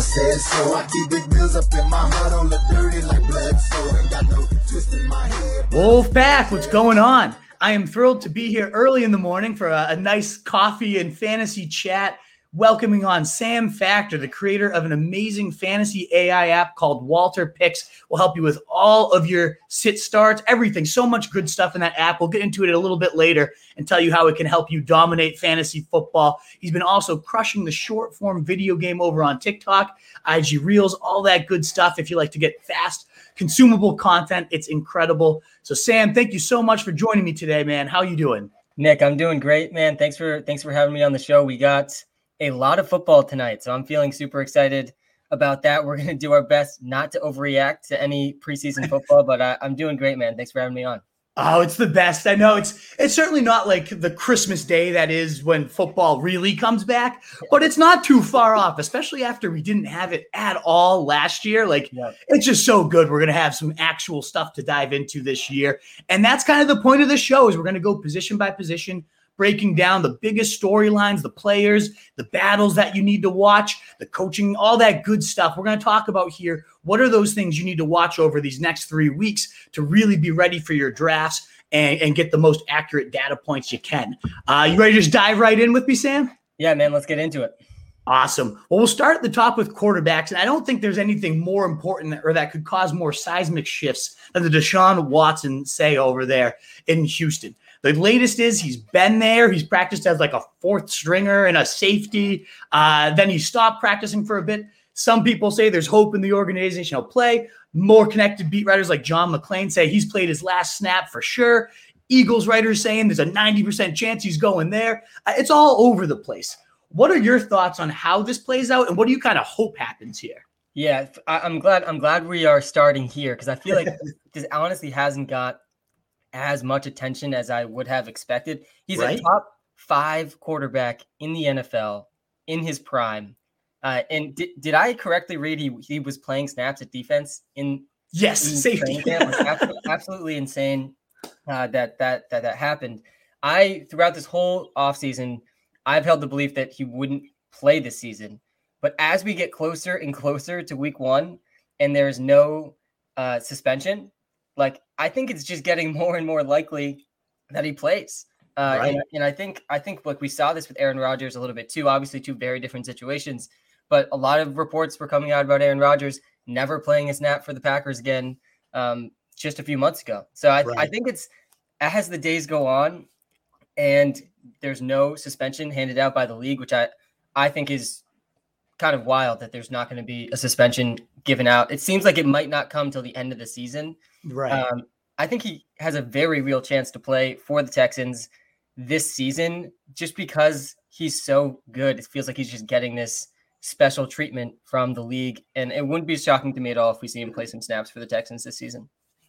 Said so. I keep big bills up in my hood on the dirty like blood. So ain't got no twist in my head. Wolfpack, what's going on? I am thrilled to be here early in the morning for a, a nice coffee and fantasy chat. Welcoming on Sam Factor, the creator of an amazing fantasy AI app called Walter Picks, will help you with all of your sit starts, everything. So much good stuff in that app. We'll get into it a little bit later and tell you how it can help you dominate fantasy football. He's been also crushing the short form video game over on TikTok, IG Reels, all that good stuff. If you like to get fast, consumable content, it's incredible. So, Sam, thank you so much for joining me today, man. How you doing? Nick, I'm doing great, man. Thanks for thanks for having me on the show. We got a lot of football tonight, so I'm feeling super excited about that. We're going to do our best not to overreact to any preseason football, but I, I'm doing great, man. Thanks for having me on. Oh, it's the best. I know it's it's certainly not like the Christmas day that is when football really comes back, but it's not too far off, especially after we didn't have it at all last year. Like Yeah. it's just so good. We're gonna have some actual stuff to dive into this year. And that's kind of the point of the show is we're gonna go position by position, breaking down the biggest storylines, the players, the battles that you need to watch, the coaching, all that good stuff. We're going to talk about here. What are those things you need to watch over these next three weeks to really be ready for your drafts and, and get the most accurate data points you can? Uh, you ready to just dive right in with me, Sam? Yeah, man, let's get into it. Awesome. Well, we'll start at the top with quarterbacks, and I don't think there's anything more important or that could cause more seismic shifts than the Deshaun Watson say over there in Houston. The latest is he's been there. He's practiced as like a fourth stringer and a safety. Uh, then he stopped practicing for a bit. Some people say there's hope in the organization he'll play. More connected beat writers like John McClain say he's played his last snap for sure. Eagles writers saying there's a 90% chance he's going there. Uh, it's all over the place. What are your thoughts on how this plays out, and what do you kind of hope happens here? Yeah, I, am glad. I'm glad we are starting here because I feel like this, this honestly hasn't got as much attention as I would have expected. He's Right. a top five quarterback in the NFL in his prime. Uh, and did, did I correctly read he he was playing snaps at defense in Yes, in safety. Absolutely, absolutely insane uh, that that that that happened. I throughout this whole offseason, I've held the belief that he wouldn't play this season. But as we get closer and closer to week one, and there's no uh, suspension, like I think it's just getting more and more likely that he plays. Uh, Right. and, and I think I think like we saw this with Aaron Rodgers a little bit too. Obviously, two very different situations, but a lot of reports were coming out about Aaron Rodgers never playing a snap for the Packers again um, just a few months ago. So I, I think it's as the days go on, and there's no suspension handed out by the league, which I I think is kind of wild that there's not going to be a suspension given out. It seems like it might not come till the end of the season. Right. Um, I think he has a very real chance to play for the Texans this season just because he's so good. It feels like he's just getting this special treatment from the league. And it wouldn't be shocking to me at all if we see him play some snaps for the Texans this season.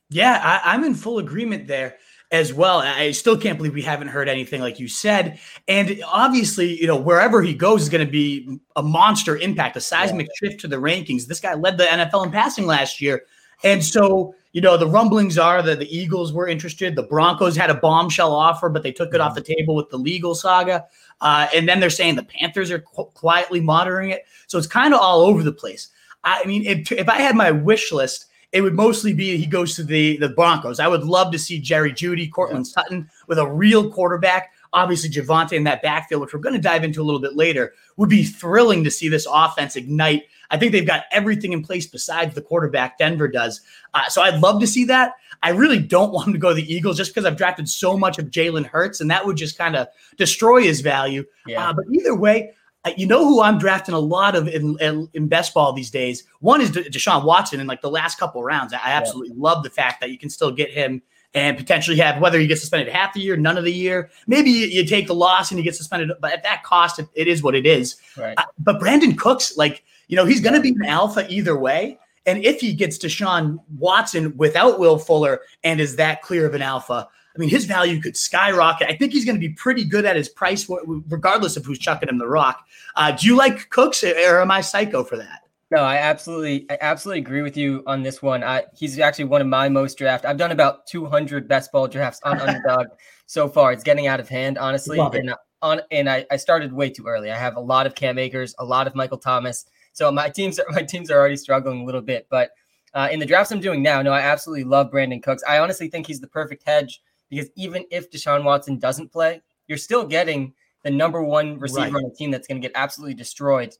Yeah, I, I'm in full agreement there as well. I still can't believe we haven't heard anything like you said. And obviously, you know, wherever he goes is going to be a monster impact, a seismic shift to the rankings. This guy led the NFL in passing last year. And so, you know, the rumblings are that the Eagles were interested. The Broncos had a bombshell offer, but they took it off the table with the legal saga. Uh, and then they're saying the Panthers are qu- quietly monitoring it. So it's kind of all over the place. I mean, if, if I had my wish list, it would mostly be he goes to the the Broncos. I would love to see Jerry Jeudy, Courtland Sutton with a real quarterback. Obviously, Javonte in that backfield, which we're going to dive into a little bit later, would be thrilling to see this offense ignite. I think they've got everything in place besides the quarterback Denver does. Uh, so I'd love to see that. I really don't want him to go to the Eagles just because I've drafted so much of Jalen Hurts, and that would just kind of destroy his value. Yeah. Uh, but either way, you know who I'm drafting a lot of in, in, in best ball these days? One is De- Deshaun Watson in like the last couple rounds. I absolutely love the fact that you can still get him and potentially have whether you get suspended half the year, none of the year. Maybe you, you take the loss and you get suspended, but at that cost, it, it is what it is. Right. Uh, but Brandin Cooks, like You know, he's going to be an alpha either way. And if he gets Deshaun Watson without Will Fuller and is that clear of an alpha, I mean, his value could skyrocket. I think he's going to be pretty good at his price, regardless of who's chucking him the rock. Uh, do you like Cooks, or am I psycho for that? No, I absolutely, I absolutely agree with you on this one. I, he's actually one of my most draft. I've done about 200 best ball drafts on underdog so far. It's getting out of hand, honestly. And on, and I, I started way too early. I have a lot of Cam Akers, a lot of Michael Thomas. So my teams, my teams are already struggling a little bit. But uh, in the drafts I'm doing now, no, I absolutely love Brandin Cooks. I honestly think he's the perfect hedge because even if Deshaun Watson doesn't play, you're still getting the number one receiver right. on the team that's going to get absolutely destroyed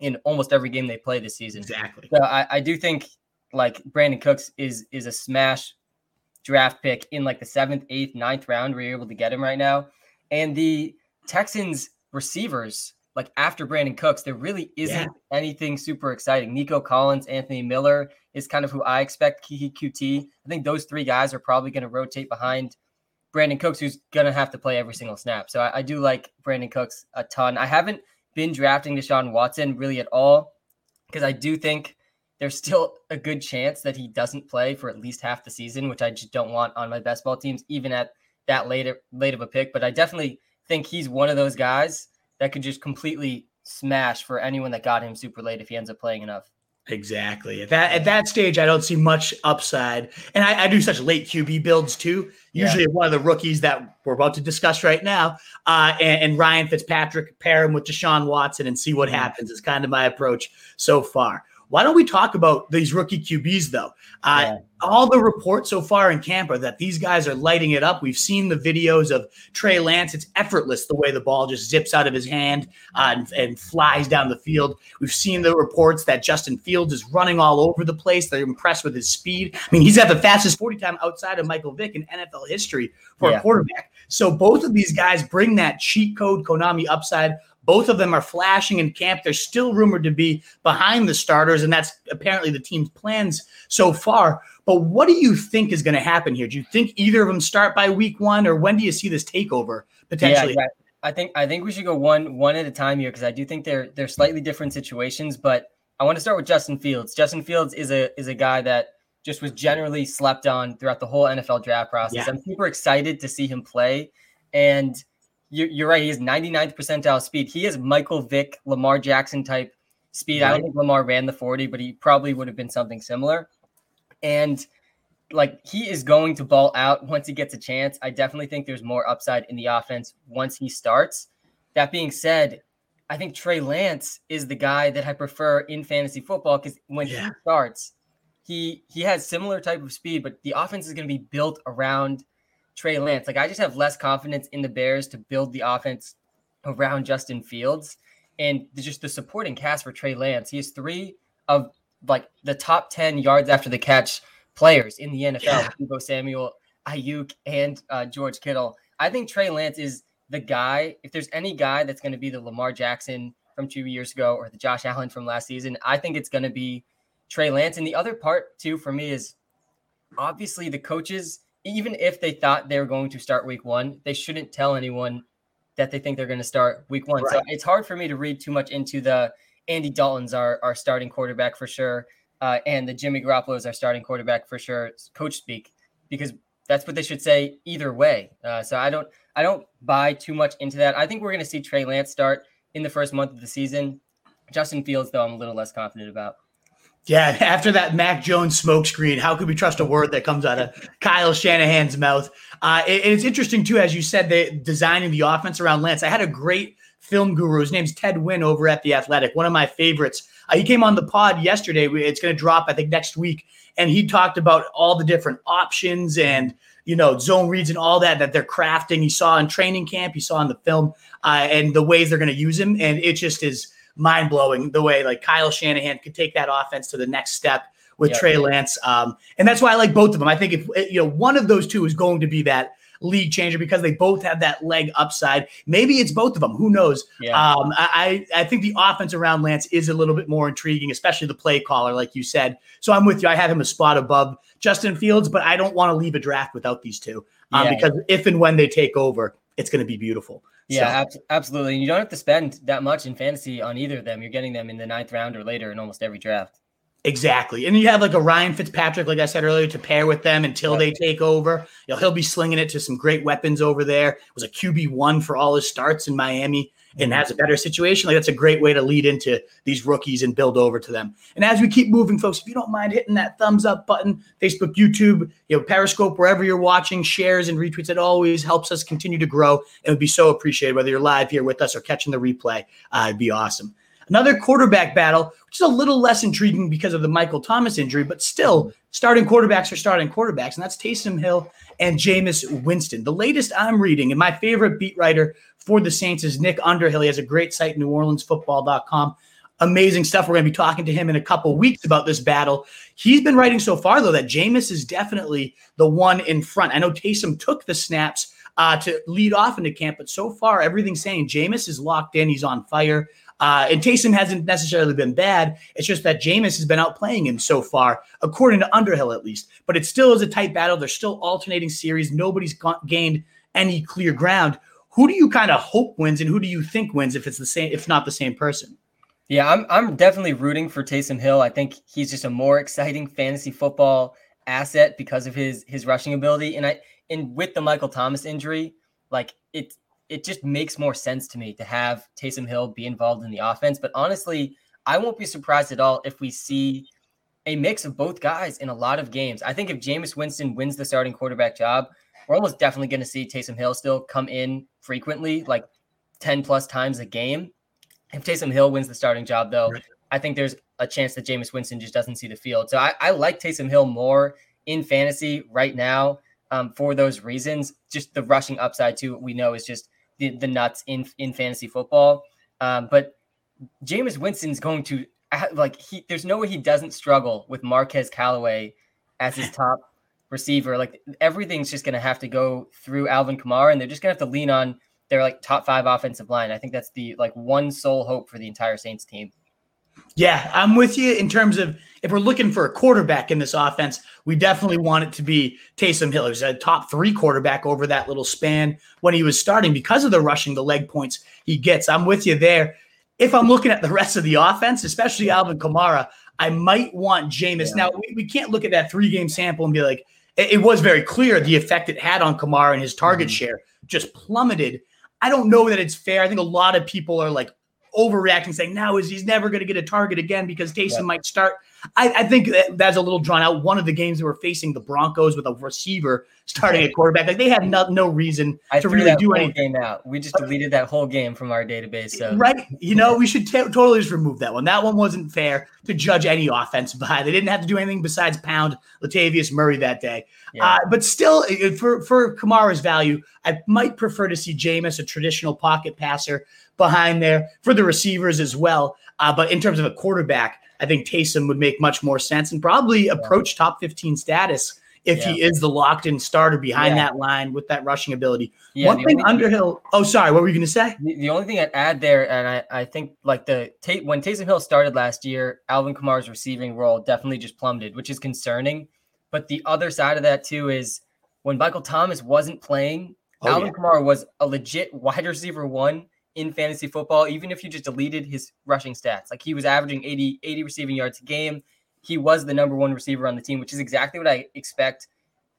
in almost every game they play this season. Exactly. So I, I do think like Brandin Cooks is is a smash draft pick in like the seventh, eighth, ninth round where you're able to get him right now. And the Texans receivers, like after Brandin Cooks, there really isn't yeah. anything super exciting. Nico Collins, Anthony Miller is kind of who I expect Keke Coutee. I think those three guys are probably going to rotate behind Brandin Cooks, who's to have to play every single snap. So I, I, do like Brandin Cooks a ton. I haven't been drafting Deshaun Watson really at all because I do think there's still a good chance that he doesn't play for at least half the season, which I just don't want on my best ball teams, even at that later late of a pick. But I definitely think he's one of those guys that could just completely smash for anyone that got him super late if he ends up playing enough. Exactly. At that at that stage, I don't see much upside. And I, I do such late QB builds too. Usually yeah. one of the rookies that we're about to discuss right now, uh, and, and, Ryan Fitzpatrick pair him with Deshaun Watson and see what mm-hmm. happens. Is kind of my approach so far. Why don't we talk about these rookie QBs though? Uh, yeah. All the reports so far in camp are that these guys are lighting it up. We've seen the videos of Trey Lance. It's effortless the way the ball just zips out of his hand uh, and, and, flies down the field. We've seen the reports that Justin Fields is running all over the place. They're impressed with his speed. I mean, he's got the fastest 40 time outside of Michael Vick in NFL history for yeah. a quarterback. So both of these guys bring that cheat code Konami upside both of them are flashing in camp. They're still rumored to be behind the starters, and that's apparently the team's plans so far. But what do you think is going to happen here? Do you think either of them start by week one, or when do you see this takeover potentially? Yeah. I think I think we should go one one at a time here because I do think they're they're slightly different situations. But I want to start with Justin Fields. Justin Fields is a is a guy that just was generally slept on throughout the whole NFL draft process. Yeah. I'm super excited to see him play, and you're, right. He has 99th percentile speed. He has Michael Vick, Lamar Jackson type speed. Right. I don't think Lamar ran the 40, but he probably would have been something similar. And like he is going to ball out once he gets a chance. I definitely think there's more upside in the offense once he starts. That being said, I think Trey Lance is the guy that I prefer in fantasy football because when yeah. he starts, he he has similar type of speed, but the offense is going to be built around Trey Lance. Like I just have less confidence in the Bears to build the offense around Justin Fields and just the supporting cast for Trey Lance. He is three of like the top 10 yards after the catch players in the NFL, yeah. Samuel, Aiyuk, and uh, George Kittle. I think Trey Lance is the guy. If there's any guy that's going to be the Lamar Jackson from two years ago or the Josh Allen from last season, I think it's going to be Trey Lance. And the other part, too, for me is obviously the coaches even if they thought they were going to start week one, they shouldn't tell anyone that they think they're going to start week one. Right. So it's hard for me to read too much into the Andy Dalton's our, our starting quarterback for sure. Uh, and the Jimmy Garoppolo is our starting quarterback for sure, coach speak, because that's what they should say either way. Uh, so I don't I don't buy too much into that. I think we're going to see Trey Lance start in the first month of the season. Justin Fields, though, I'm a little less confident about. Yeah, after that Mac Jones smokescreen, how could we trust a word that comes out of Kyle Shanahan's mouth? Uh, it, it's interesting too, as you said, they designing the offense around Lance. I had a great film guru. His name's Ted Nguyen over at the Athletic, one of my favorites. Uh, he came on the pod yesterday. It's going to drop, I think, next week, and he talked about all the different options and you know zone reads and all that that they're crafting. He saw in training camp, he saw in the film, uh, and the ways they're going to use him, and it just is mind blowing the way like Kyle Shanahan could take that offense to the next step with yeah. Trey Lance. Um, and that's why I like both of them. I think if you know one of those two is going to be that league changer because they both have that leg upside. Maybe it's both of them. Who knows? Yeah. Um, I I think the offense around Lance is a little bit more intriguing, especially the play caller, like you said. So I'm with you. I have him a spot above Justin Fields, but I don't want to leave a draft without these two um, yeah. because if and when they take over, it's going to be beautiful. Yeah, so. ab- absolutely. And you don't have to spend that much in fantasy on either of them. You're getting them in the ninth round or later in almost every draft. Exactly. And you have like a Ryan Fitzpatrick, like I said earlier, to pair with them until they take over. You know, he'll be slinging it to some great weapons over there. It was a QB1 for all his starts in Miami and has a better situation, like that's a great way to lead into these rookies and build over to them. And as we keep moving, folks, if you don't mind hitting that thumbs up button, Facebook, YouTube, you know, Periscope, wherever you're watching, shares and retweets, it always helps us continue to grow. It would be so appreciated whether you're live here with us or catching the replay. Uh, it'd be awesome. Another quarterback battle, which is a little less intriguing because of the Michael Thomas injury, but still starting quarterbacks are starting quarterbacks, and that's Taysom Hill and Jameis Winston. The latest I'm reading, and my favorite beat writer for the Saints is Nick Underhill. He has a great site, NewOrleansFootball.com. Amazing stuff. We're going to be talking to him in a couple weeks about this battle. He's been writing so far, though, that Jameis is definitely the one in front. I know Taysom took the snaps uh, to lead off into camp, but so far, everything's saying Jameis is locked in. He's on fire. Uh, and Taysom hasn't necessarily been bad. It's just that Jameis has been outplaying him so far, according to Underhill at least. But it still is a tight battle. There's still alternating series. Nobody's gained any clear ground. Who do you kind of hope wins, and who do you think wins if it's the same, if not the same person? Yeah, I'm I'm definitely rooting for Taysom Hill. I think he's just a more exciting fantasy football asset because of his his rushing ability. And I and with the Michael Thomas injury, like it's it just makes more sense to me to have Taysom Hill be involved in the offense. But honestly, I won't be surprised at all if we see a mix of both guys in a lot of games. I think if Jameis Winston wins the starting quarterback job, we're almost definitely going to see Taysom Hill still come in frequently, like 10 plus times a game. If Taysom Hill wins the starting job, though. I think there's a chance that Jameis Winston just doesn't see the field. So I, I like Taysom Hill more in fantasy right now um, for those reasons. Just the rushing upside, too, we know is just the, the nuts in in fantasy football. Um, but Jameis Winston's going to like he. There's no way he doesn't struggle with Marquez Callaway as his top receiver. Like everything's just going to have to go through Alvin Kamara, and they're just going to have to lean on their like top five offensive line. I think that's the like one sole hope for the entire Saints team. Yeah, I'm with you in terms of if we're looking for a quarterback in this offense, we definitely want it to be Taysom Hill. He's a top three quarterback over that little span when he was starting because of the rushing, the leg points he gets. I'm with you there. If I'm looking at the rest of the offense, especially Alvin Kamara, I might want Jameis. Yeah. Now, we, we, can't look at that three game sample and be like, it, it, was very clear the effect it had on Kamara and his target mm-hmm. share just plummeted. I don't know that it's fair. I think a lot of people are like overreacting, saying now is he's never going to get a target again because Taysom yeah. might start. I, I, think that that's a little drawn out. One of the games they were facing the Broncos with a receiver starting at quarterback, like they had no, no reason I to really do anything. Out. We just deleted that whole game from our database. So right, you know, we should t- totally just remove that one. That one wasn't fair to judge any offense by. They didn't have to do anything besides pound Latavius Murray that day. Yeah. Uh, but still, for for Kamara's value, I might prefer to see Jameis, a traditional pocket passer, behind there for the receivers as well. Uh, but in terms of a quarterback, I think Taysom would make much more sense and probably approach top 15 status if yeah. he is the locked in starter behind yeah. that line with that rushing ability. Yeah, One thing Underhill, oh, sorry, what were you going to say? The, the, only thing I'd add there, and I, I think like the when Taysom Hill started last year, Alvin Kamara's receiving role definitely just plummeted, which is concerning. But the other side of that too is when Michael Thomas wasn't playing, oh, Alvin Kamara was a legit wide receiver one in fantasy football, even if you just deleted his rushing stats. Like he was averaging 80, 80 receiving yards a game. He was the number one receiver on the team, which is exactly what I expect.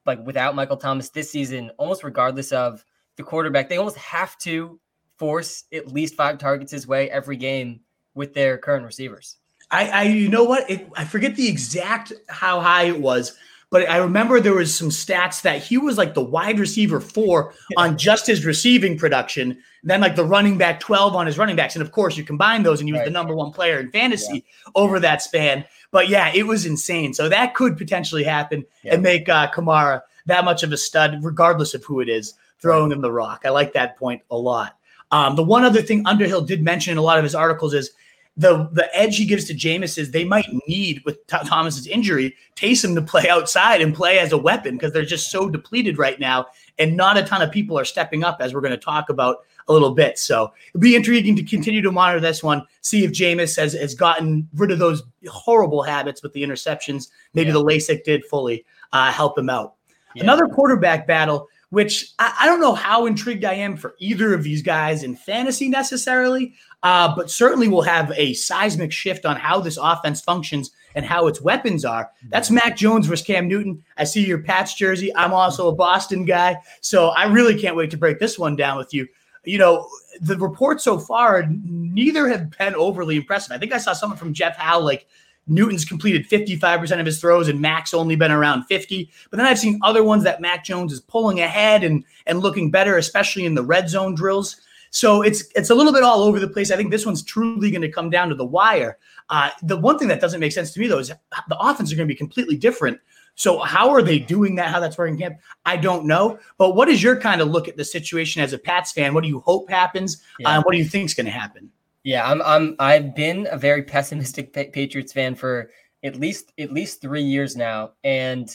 Like without Michael Thomas this season, almost regardless of the quarterback, they almost have to force at least five targets his way every game with their current receivers. I, I you know what? It, I forget the exact how high it was, but I remember there was some stats that he was like the wide receiver four on just his receiving production, then like the running back 12 on his running backs. And of course, you combine those and he was right. the number one player in fantasy yeah. over that span. But yeah, it was insane. So that could potentially happen yeah. and make uh, Kamara that much of a stud, regardless of who it is throwing him the rock. I like that point a lot. Um, the one other thing Underhill did mention in a lot of his articles is the the edge he gives to Jameis is they might need with Th- Thomas's injury Taysom to play outside and play as a weapon because they're just so depleted right now, and not a ton of people are stepping up as we're going to talk about a little bit. So it'll be intriguing to continue to monitor this one, see if Jameis has has gotten rid of those horrible habits with the interceptions. Maybe yeah. the LASIK did fully uh, help him out. Yeah. Another quarterback battle which I, I, don't know how intrigued I am for either of these guys in fantasy necessarily, uh, but certainly will have a seismic shift on how this offense functions and how its weapons are. That's Mac Jones versus Cam Newton. I see your Pats jersey. I'm also a Boston guy, so I really can't wait to break this one down with you. You know, the reports so far, neither have been overly impressive. I think I saw someone from Jeff Howe like Newton's completed 55% of his throws and Mac's only been around 50. But then I've seen other ones that Mac Jones is pulling ahead and and looking better, especially in the red zone drills. So it's it's a little bit all over the place. I think this one's truly going to come down to the wire. Uh, the one thing that doesn't make sense to me though is the offense are going to be completely different. So how are they doing that? How that's working camp? I don't know. But what is your kind of look at the situation as a Pats fan? What do you hope happens? Yeah. Uh, what do you think is going to happen? Yeah, I'm. I'm. I've been a very pessimistic Patriots fan for at least at least three years now, and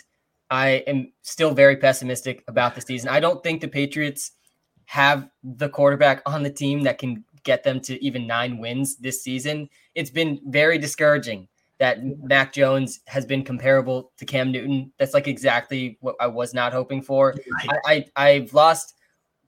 I am still very pessimistic about the season. I don't think the Patriots have the quarterback on the team that can get them to even nine wins this season. It's been very discouraging that Mac Jones has been comparable to Cam Newton. That's like exactly what I was not hoping for. I, I I've lost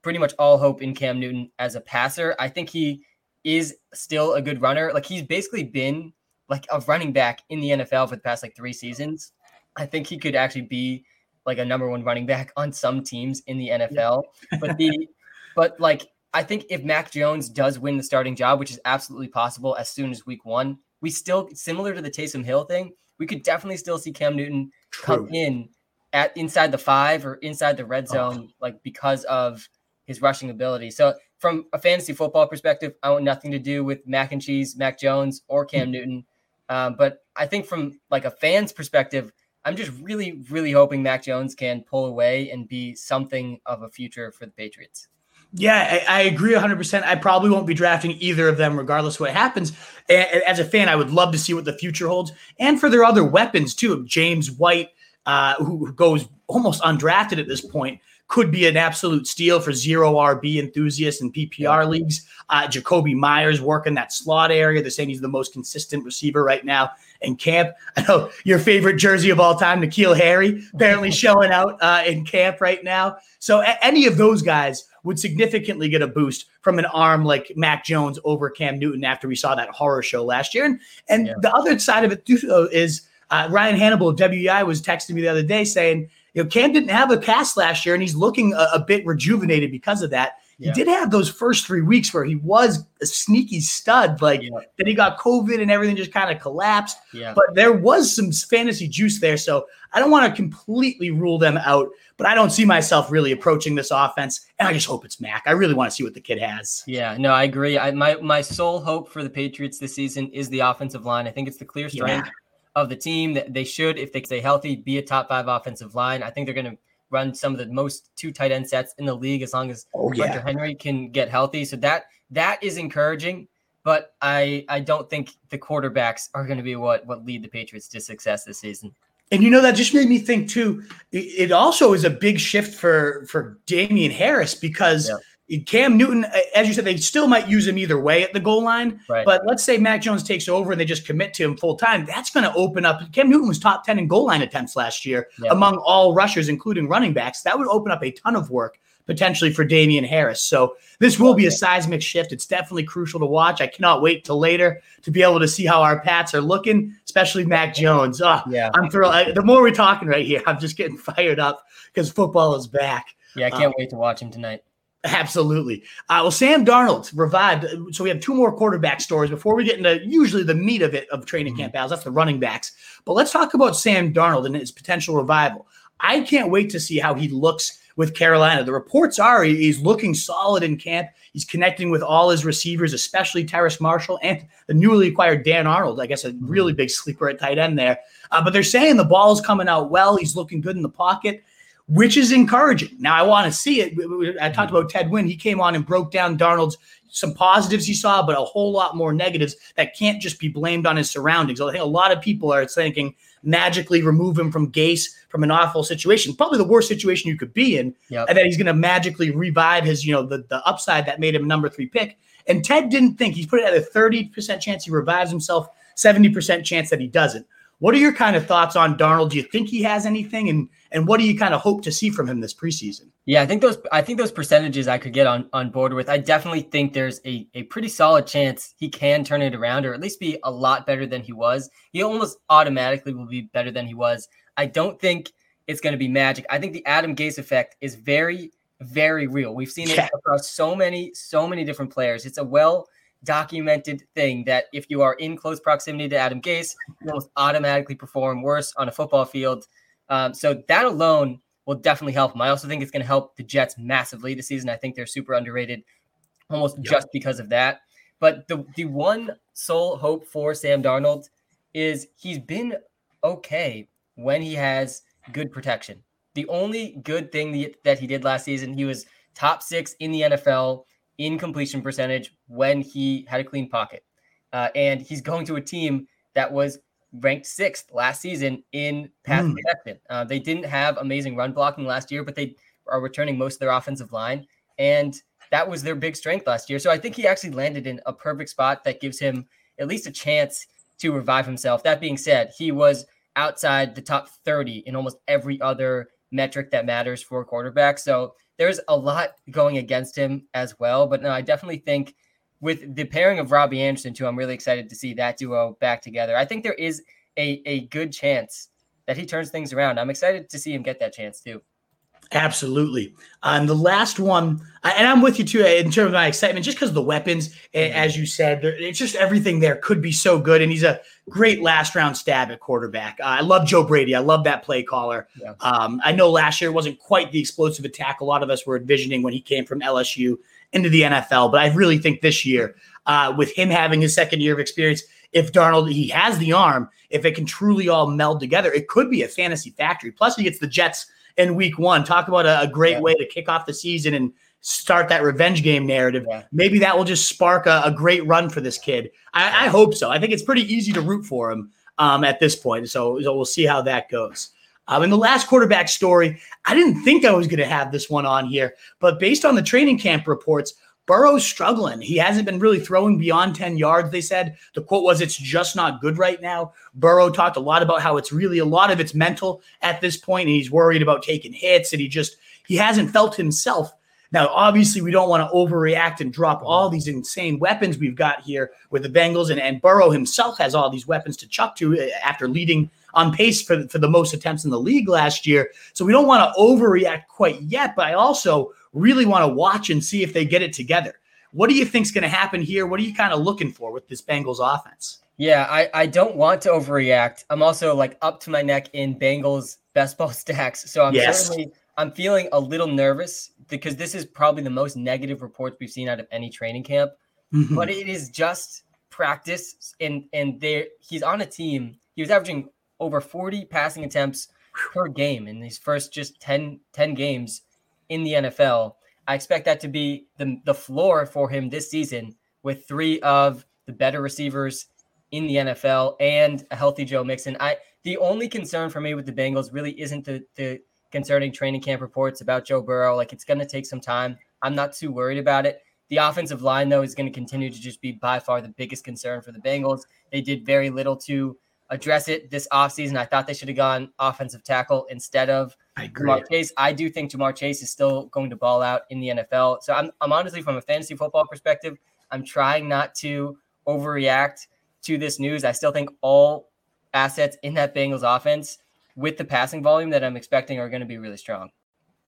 pretty much all hope in Cam Newton as a passer. I think he is still a good runner. Like he's basically been like a running back in the NFL for the past like three seasons. I think he could actually be like a number one running back on some teams in the NFL. But the but like I think if Mac Jones does win the starting job, which is absolutely possible as soon as week one, we still similar to the Taysom Hill thing, we could definitely still see Cam Newton True. come in at inside the five or inside the red oh. zone, oh. like because of his rushing ability. So from a fantasy football perspective, I want nothing to do with Mac and Cheese, Mac Jones, or Cam Newton. Um, but I think from like a fan's perspective, I'm just really, really hoping Mac Jones can pull away and be something of a future for the Patriots. Yeah, I, I, agree 100%. I probably won't be drafting either of them, regardless of what happens. as a fan, I would love to see what the future holds and for their other weapons, too. James White, uh, who goes almost undrafted at this point, could be an absolute steal for zero RB enthusiasts and PPR leagues. Uh, Jakobi Meyers working that slot area. They're saying he's the most consistent receiver right now in camp. I know your favorite jersey of all time, N'Keal Harry, apparently showing out uh, in camp right now. So a- any of those guys would significantly get a boost from an arm like Mac Jones over Cam Newton after we saw that horror show last year. And and yeah. the other side of it too, is uh, Ryan Hannable of WEEI was texting me the other day saying – you know, Cam didn't have a cast last year, and he's looking a, a bit rejuvenated because of that. Yeah. He did have those first three weeks where he was a sneaky stud. Like yeah. then he got COVID and everything just kind of collapsed. Yeah. But there was some fantasy juice there. So I don't want to completely rule them out, but I don't see myself really approaching this offense. And I just hope it's Mac. I really want to see what the kid has. Yeah, no, I agree. I, my my sole hope for the Patriots this season is the offensive line. I think it's the clear strength. Yeah of the team. That they should, if they stay healthy, be a top five offensive line. I think they're going to run some of the most two tight end sets in the league as long as oh, yeah. Hunter Henry can get healthy. So that that is encouraging. But I I don't think the quarterbacks are going to be what what lead the Patriots to success this season. And you know that just made me think too. It also is a big shift for for Damien Harris because. Yeah Cam Newton, as you said, they still might use him either way at the goal line. Right. But let's say Mac Jones takes over and they just commit to him full time. That's going to open up. Cam Newton was top 10 in goal line attempts last year yeah. among all rushers, including running backs. That would open up a ton of work potentially for Damien Harris. So this will be a seismic shift. It's definitely crucial to watch. I cannot wait till later to be able to see how our Pats are looking, especially Mac Jones. Oh, yeah. I'm thrilled. I, the more we're talking right here, I'm just getting fired up because football is back. Yeah, I can't um, wait to watch him tonight. Absolutely. Uh, well, Sam Darnold revived. So we have two more quarterback stories before we get into usually the meat of it of training mm-hmm. camp battles. That's the running backs. But let's talk about Sam Darnold and his potential revival. I can't wait to see how he looks with Carolina. The reports are he's looking solid in camp. He's connecting with all his receivers, especially Terrace Marshall and the newly acquired Dan Arnold. I guess a mm-hmm. really big sleeper at tight end there. Uh, but they're saying the ball is coming out well. He's looking good in the pocket which is encouraging. Now I want to see it. I talked mm-hmm. about Ted Nguyen. He came on and broke down Darnold's some positives he saw, but a whole lot more negatives that can't just be blamed on his surroundings. I think a lot of people are thinking magically remove him from Gase from an awful situation, probably the worst situation you could be in, yep. and that he's going to magically revive his, you know, the, the upside that made him number three pick. And Ted didn't think he's put it at a 30% chance he revives himself, 70% chance that he doesn't. What are your kind of thoughts on Darnold? Do you think he has anything, and and what do you kind of hope to see from him this preseason? Yeah, I think those I think those percentages I could get on on board with. I definitely think there's a a pretty solid chance he can turn it around, or at least be a lot better than he was. He almost automatically will be better than he was. I don't think it's going to be magic. I think the Adam Gase effect is very very real. We've seen it yeah. across so many so many different players. It's a well documented thing that if you are in close proximity to Adam Gase, you almost automatically perform worse on a football field. Um, so that alone will definitely help him. I also think it's going to help the Jets massively this season. I think they're super underrated almost yep. just because of that. But the, the one sole hope for Sam Darnold is he's been okay when he has good protection. The only good thing that he did last season, he was top six in the NFL in completion percentage when he had a clean pocket. Uh, and he's going to a team that was ranked sixth last season in pass mm. protection. Uh, they didn't have amazing run blocking last year, but they are returning most of their offensive line. And that was their big strength last year. So I think he actually landed in a perfect spot that gives him at least a chance to revive himself. That being said, he was outside the top 30 in almost every other metric that matters for a quarterback. So there's a lot going against him as well. But no, I definitely think with the pairing of Robbie Anderson too, I'm really excited to see that duo back together. I think there is a a good chance that he turns things around. I'm excited to see him get that chance too. Absolutely. Um, the last one, and I'm with you too in terms of my excitement, just because of the weapons, mm-hmm. as you said, it's just everything there could be so good. And he's a great last round stab at quarterback. Uh, I love Joe Brady. I love that play caller. Yeah. Um, I know last year wasn't quite the explosive attack a lot of us were envisioning when he came from LSU into the NFL, but I really think this year, uh, with him having his second year of experience, if Darnold he has the arm, if it can truly all meld together, it could be a fantasy factory. Plus, he gets the Jets in week one. Talk about a, a great yeah. way to kick off the season and start that revenge game narrative. Yeah. Maybe that will just spark a, a great run for this kid. I, I, hope so. I think it's pretty easy to root for him um, at this point. So, so, we'll see how that goes. Um, in the last quarterback story, I didn't think I was going to have this one on here, but based on the training camp reports, Burrow's struggling. He hasn't been really throwing beyond 10 yards, they said. The quote was, It's just not good right now. Burrow talked a lot about how it's really a lot of it's mental at this point, and he's worried about taking hits, and he just he hasn't felt himself. Now, obviously, we don't want to overreact and drop all these insane weapons we've got here with the Bengals, and, and Burrow himself has all these weapons to chuck to uh, after leading on pace for, for the most attempts in the league last year. So we don't want to overreact quite yet, but I also really want to watch and see if they get it together. What do you think is going to happen here? What are you kind of looking for with this Bengals offense? Yeah, I, I don't want to overreact. I'm also like up to my neck in Bengals best ball stacks. So I'm yes. certainly I'm feeling a little nervous because this is probably the most negative reports we've seen out of any training camp. Mm-hmm. But it is just practice and and there he's on a team. He was averaging over 40 passing attempts per game in these first just 10, 10 games in the NFL. I expect that to be the, the floor for him this season with three of the better receivers in the NFL and a healthy Joe Mixon. I the only concern for me with the Bengals really isn't the, the concerning training camp reports about Joe Burrow. Like it's going to take some time. I'm not too worried about it. The offensive line, though, is going to continue to just be by far the biggest concern for the Bengals. They did very little to address it this offseason. I thought they should have gone offensive tackle instead of I agree. Ja'Marr Chase. I do think Ja'Marr Chase is still going to ball out in the NFL. So I'm, I'm honestly, from a fantasy football perspective, I'm trying not to overreact to this news. I still think all assets in that Bengals offense with the passing volume that I'm expecting are going to be really strong.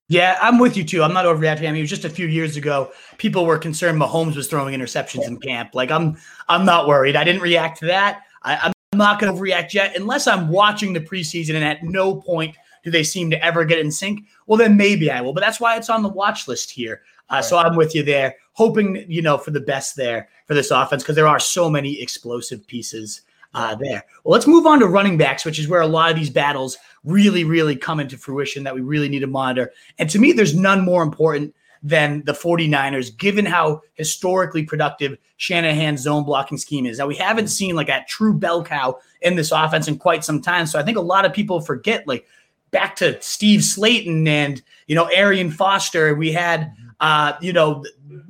Yeah, I'm with you too. I'm not overreacting. I mean, it was just a few years ago. People were concerned Mahomes was throwing interceptions yeah. in camp. Like I'm, I'm not worried. I didn't react to that. I, I'm not going to react yet unless I'm watching the preseason and at no point do they seem to ever get in sync. Well, then maybe I will. But that's why it's on the watch list here. Uh, right. So I'm with you there, hoping you know for the best there for this offense because there are so many explosive pieces uh, there. Well, let's move on to running backs, which is where a lot of these battles really, really come into fruition that we really need to monitor. And to me, there's none more important than the 49ers, given how historically productive Shanahan's zone blocking scheme is. Now, we haven't seen like a true bell cow in this offense in quite some time. So I think a lot of people forget, like, back to Steve Slaton and, you know, Arian Foster, we had Uh, you know,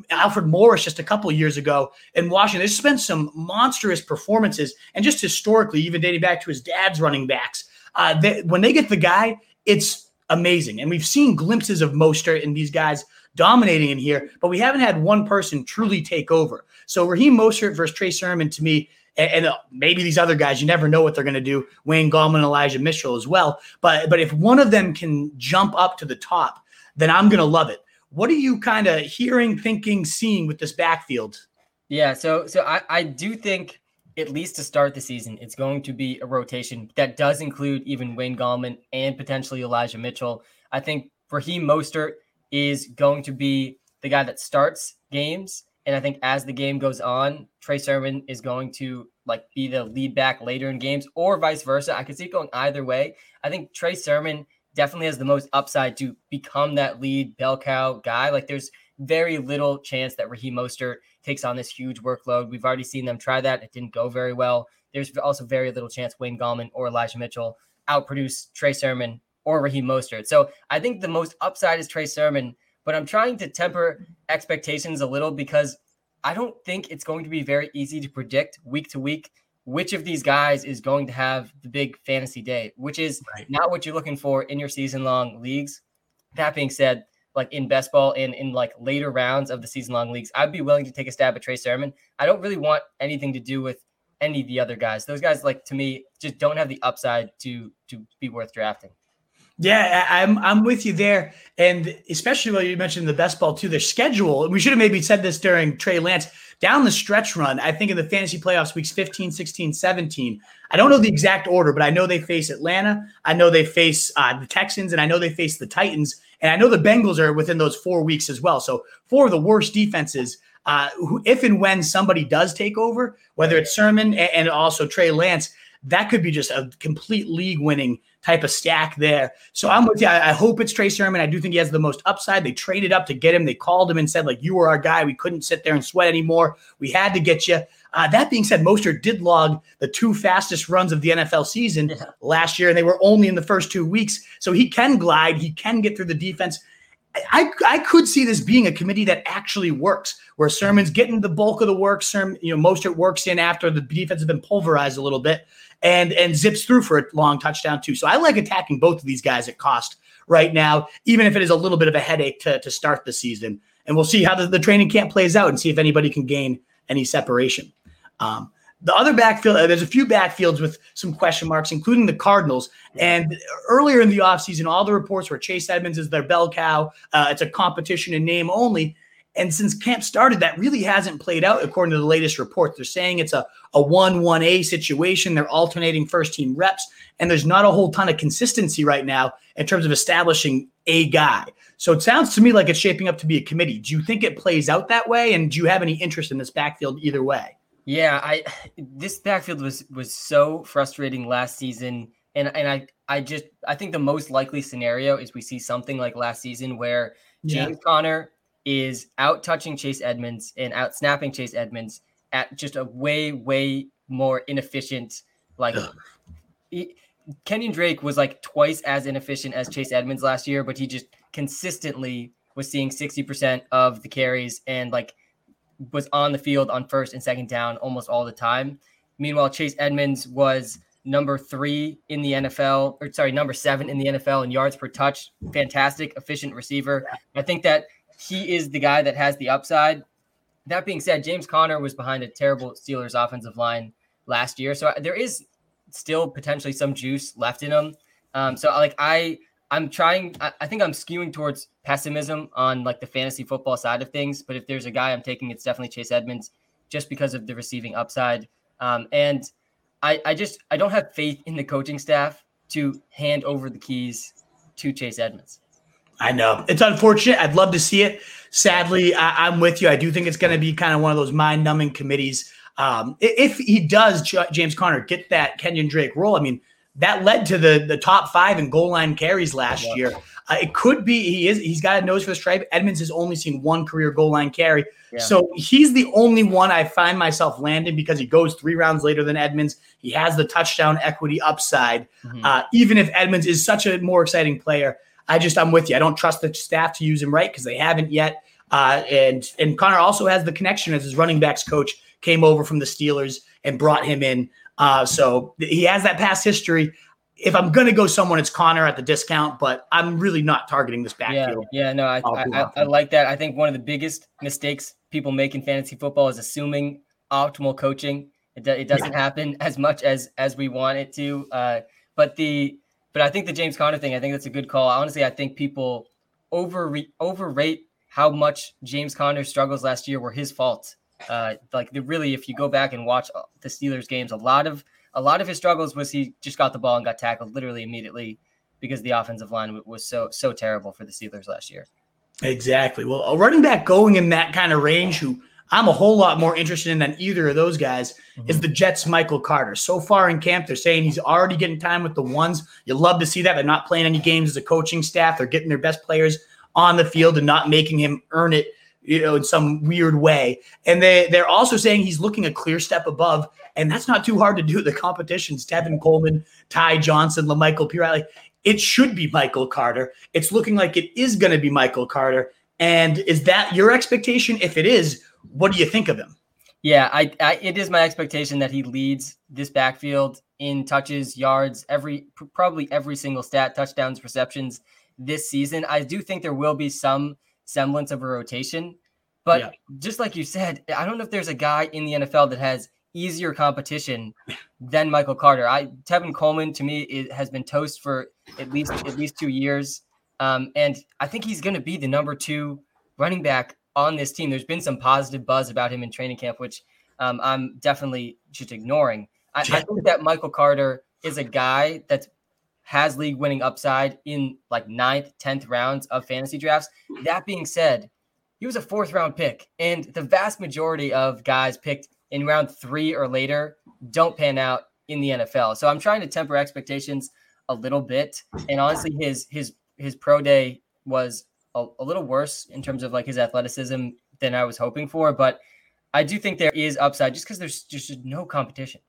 Alfred Morris just a couple years ago in Washington. There's been some monstrous performances, and just historically, even dating back to his dad's running backs. Uh, they, when they get the guy, it's amazing. And we've seen glimpses of Mostert and these guys dominating in here, but we haven't had one person truly take over. So Raheem Mostert versus Trey Sermon to me, and, and uh, maybe these other guys, you never know what they're going to do. Wayne Gallman, Elijah Mitchell as well. But but if one of them can jump up to the top, then I'm going to love it. What are you kind of hearing, thinking, seeing with this backfield? Yeah, so so I, I do think at least to start the season, it's going to be a rotation that does include even Wayne Gallman and potentially Elijah Mitchell. I think Raheem Mostert is going to be the guy that starts games. And I think as the game goes on, Trey Sermon is going to like be the lead back later in games or vice versa. I could see it going either way. I think Trey Sermon definitely has the most upside to become that lead bell cow guy. Like there's very little chance that Raheem Mostert takes on this huge workload. We've already seen them try that. It didn't go very well. There's also very little chance Wayne Gallman or Elijah Mitchell outproduce Trey Sermon or Raheem Mostert. So I think the most upside is Trey Sermon, but I'm trying to temper expectations a little because I don't think it's going to be very easy to predict week to week which of these guys is going to have the big fantasy day, which is right. not what you're looking for in your season long leagues. That being said, like in best ball and in like later rounds of the season long leagues, I'd be willing to take a stab at Trey Sermon. I don't really want anything to do with any of the other guys. Those guys, like to me, just don't have the upside to to be worth drafting. Yeah, I'm I'm with you there, and especially when you mentioned the best ball too. Their schedule. We should have maybe said this during Trey Lance down the stretch run. I think in the fantasy playoffs weeks 15, 16, 17. I don't know the exact order, but I know they face Atlanta. I know they face uh, the Texans, and I know they face the Titans. And I know the Bengals are within those four weeks as well. So four of the worst defenses. Uh, who, if and when somebody does take over, whether it's Sermon and, and also Trey Lance, that could be just a complete league winning type of stack there. So I'm with you. I, I, hope it's Trey Sermon. I do think he has the most upside. They traded up to get him. They called him and said, like, you were our guy. We couldn't sit there and sweat anymore. We had to get you. Uh, that being said, Mostert did log the two fastest runs of the NFL season yeah. last year, and they were only in the first two weeks. So he can glide. He can get through the defense. I, I could see this being a committee that actually works, where Sermon's getting the bulk of the work. Sermon, you know, Mostert works in after the defense has been pulverized a little bit and and zips through for a long touchdown too. So I like attacking both of these guys at cost right now, even if it is a little bit of a headache to, to start the season. And we'll see how the, the training camp plays out and see if anybody can gain any separation. Um, the other backfield, uh, there's a few backfields with some question marks, including the Cardinals. And earlier in the offseason, all the reports were Chase Edmonds is their bell cow. Uh, it's a competition in name only. And since camp started, that really hasn't played out according to the latest reports. They're saying it's a, a 1 1A situation. They're alternating first team reps, and there's not a whole ton of consistency right now in terms of establishing a guy. So it sounds to me like it's shaping up to be a committee. Do you think it plays out that way? And do you have any interest in this backfield either way? Yeah, I this backfield was was so frustrating last season. And and I I just I think the most likely scenario is we see something like last season where James yeah. Conner is out touching Chase Edmonds and out snapping Chase Edmonds at just a way, way more inefficient. Like he, Kenyon Drake was like twice as inefficient as Chase Edmonds last year, but he just consistently was seeing 60% of the carries and like was on the field on first and second down almost all the time. Meanwhile, Chase Edmonds was number three in the NFL, or sorry, number seven in the NFL in yards per touch. Fantastic, efficient receiver. I think that he is the guy that has the upside. That being said, James Conner was behind a terrible Steelers offensive line last year, so there is still potentially some juice left in him. Um, so like I, I'm trying. I, I think I'm skewing towards pessimism on like the fantasy football side of things. But if there's a guy I'm taking, it's definitely Chase Edmonds, just because of the receiving upside. Um, and I, I just I don't have faith in the coaching staff to hand over the keys to Chase Edmonds. I know it's unfortunate. I'd love to see it. Sadly, I, am with you. I do think it's going to be kind of one of those mind-numbing committees. Um, if he does, James Conner get that Kenyon Drake role. I mean, that led to the the top five in goal line carries last year. Uh, it could be he is he's got a nose for the stripe. Edmonds has only seen one career goal line carry, yeah. so he's the only one I find myself landing because he goes three rounds later than Edmonds. He has the touchdown equity upside, mm-hmm. uh, even if Edmonds is such a more exciting player. I just I'm with you. I don't trust the staff to use him right because they haven't yet. Uh, and and Conner also has the connection as his running backs coach came over from the Steelers and brought him in. Uh, so he has that past history. If I'm going to go someone, it's Conner at the discount, but I'm really not targeting this backfield. Yeah, yeah, no, I, I, I, I like that. I think one of the biggest mistakes people make in fantasy football is assuming optimal coaching. It, do, it doesn't yeah. happen as much as as we want it to. Uh, but the but I think the James Conner thing, I think that's a good call. Honestly, I think people over overrate how much James Conner's struggles last year were his fault. Uh, like really, if you go back and watch uh, the Steelers games, a lot of a lot of his struggles was he just got the ball and got tackled literally immediately because the offensive line was so so terrible for the Steelers last year. Exactly. Well, a running back going in that kind of range who I'm a whole lot more interested in than either of those guys mm-hmm. is the Jets' Michael Carter. So far in camp, they're saying he's already getting time with the ones. You love to see that. They're not playing any games as a coaching staff. They're getting their best players on the field and not making him earn it, you know, in some weird way. And they they're also saying he's looking a clear step above, and that's not too hard to do. The competition's Tevin Coleman, Ty Johnson, La'Mical Perine. It should be Michael Carter. It's looking like it is going to be Michael Carter. And is that your expectation? If it is, what do you think of him? Yeah, I, I, it is my expectation that he leads this backfield in touches, yards, every probably every single stat, touchdowns, receptions this season. I do think there will be some semblance of a rotation, but yeah. just like you said, I don't know if there's a guy in the NFL that has easier competition than Michael Carter. I Tevin Coleman to me it has been toast for at least at least two years, um, and I think he's going to be the number two running back on this team. There's been some positive buzz about him in training camp, which um, I'm definitely just ignoring. I, I think that Michael Carter is a guy that's has league winning upside in like ninth, 10th rounds of fantasy drafts. That being said, he was a fourth round pick, and the vast majority of guys picked in round three or later don't pan out in the NFL. So I'm trying to temper expectations a little bit. And honestly, his his his pro day was a, a little worse in terms of like his athleticism than I was hoping for. But I do think there is upside just because there's just no competition.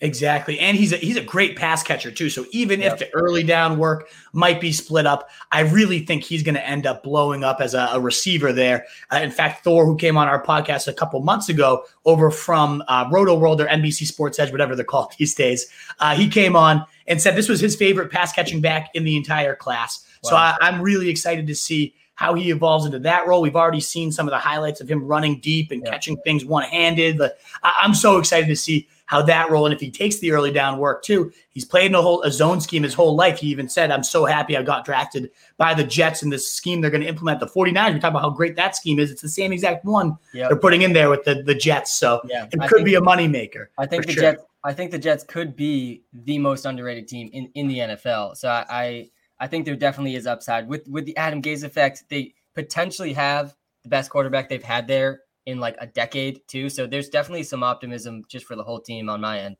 Exactly. And he's a, he's a great pass catcher too. So even yep. if the early down work might be split up, I really think he's going to end up blowing up as a, a receiver there. Uh, in fact, Thor, who came on our podcast a couple months ago over from uh, Rotoworld or NBC Sports Edge, whatever they're called these days, uh, he came on and said this was his favorite pass catching back in the entire class. Wow. So I, I'm really excited to see how he evolves into that role. We've already seen some of the highlights of him running deep and yeah. catching things one handed. But I'm so excited to see how that role. And if he takes the early down work too, he's played in a whole a zone scheme his whole life. He even said, I'm so happy I got drafted by the Jets in this scheme they're going to implement. The 49ers, we talk about how great that scheme is. It's the same exact one yep. they're putting in there with the, the Jets. So yeah, it I could be a moneymaker. I think the sure. Jets I think the Jets could be the most underrated team in, in the NFL. So I, I I think there definitely is upside with with the Adam Gase effect. They potentially have the best quarterback they've had there in like a decade too. So there's definitely some optimism just for the whole team on my end.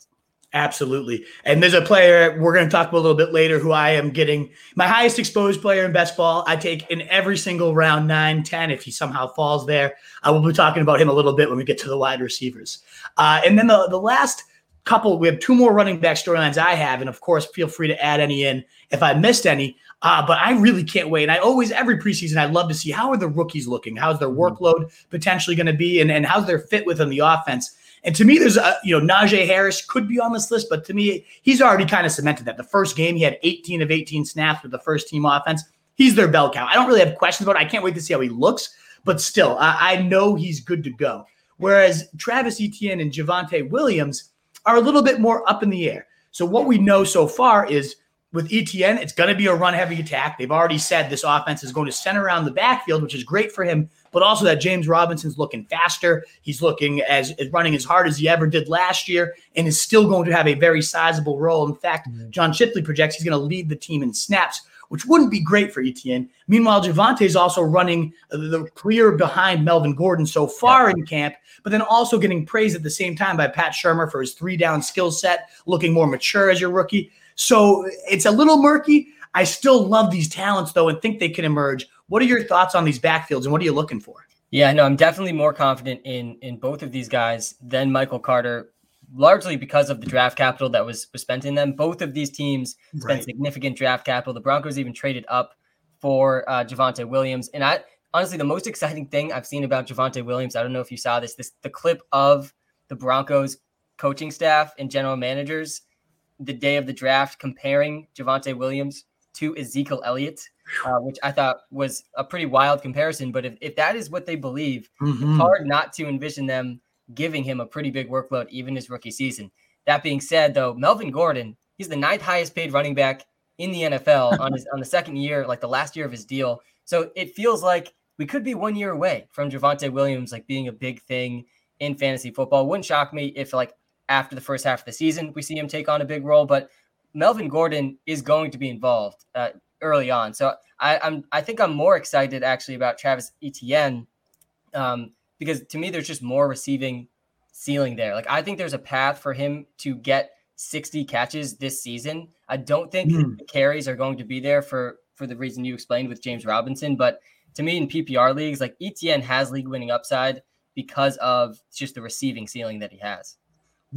Absolutely. And there's a player we're going to talk about a little bit later who I am getting my highest exposed player in best ball. I take in every single round, 9, 10, if he somehow falls there. I will be talking about him a little bit when we get to the wide receivers. Uh, and then the, the last couple, we have two more running back storylines I have. And of course, feel free to add any in if I missed any. Uh, but I really can't wait. And I always, every preseason, I love to see how are the rookies looking? How's their mm-hmm. workload potentially going to be? And, and how's their fit within the offense? And to me, there's a, you know, Najee Harris could be on this list, but to me, he's already kind of cemented that. The first game, he had 18 of 18 snaps with the first team offense. He's their bell cow. I don't really have questions about it. I can't wait to see how he looks, but still, I, I know he's good to go. Whereas Travis Etienne and Javonte Williams are a little bit more up in the air. So what we know so far is with Etienne, it's going to be a run heavy attack. They've already said this offense is going to center around the backfield, which is great for him, but also that James Robinson's looking faster. He's looking as, as running as hard as he ever did last year and is still going to have a very sizable role. In fact, mm-hmm. John Shipley projects he's going to lead the team in snaps, which wouldn't be great for Etienne. Meanwhile, Javonte is also running the clear behind Melvin Gordon so far yeah. in camp, but then also getting praised at the same time by Pat Shurmur for his three down skill set, looking more mature as your rookie. So it's a little murky. I still love these talents though and think they can emerge. What are your thoughts on these backfields and what are you looking for? Yeah, no, I'm definitely more confident in in both of these guys than Michael Carter, largely because of the draft capital that was, was spent in them. Both of these teams spent right. significant draft capital. The Broncos even traded up for uh, Javonte Williams, and I honestly, the most exciting thing I've seen about Javonte Williams, I don't know if you saw this, this the clip of the Broncos coaching staff and general managers the day of the draft comparing Javonte Williams to Ezekiel Elliott, uh, which I thought was a pretty wild comparison. But if, if that is what they believe, mm-hmm. it's hard not to envision them giving him a pretty big workload even his rookie season. That being said, though, Melvin Gordon, he's the ninth highest paid running back in the NFL on his on the second year, like the last year of his deal. So it feels like we could be one year away from Javonte Williams like being a big thing in fantasy football. Wouldn't shock me if like after the first half of the season we see him take on a big role, but Melvin Gordon is going to be involved uh, early on. So I, am I think I'm more excited actually about Travis Etienne um, because to me there's just more receiving ceiling there. Like I think there's a path for him to get 60 catches this season. I don't think mm. the carries are going to be there for for the reason you explained with James Robinson, but to me in PPR leagues, like Etienne has league winning upside because of just the receiving ceiling that he has.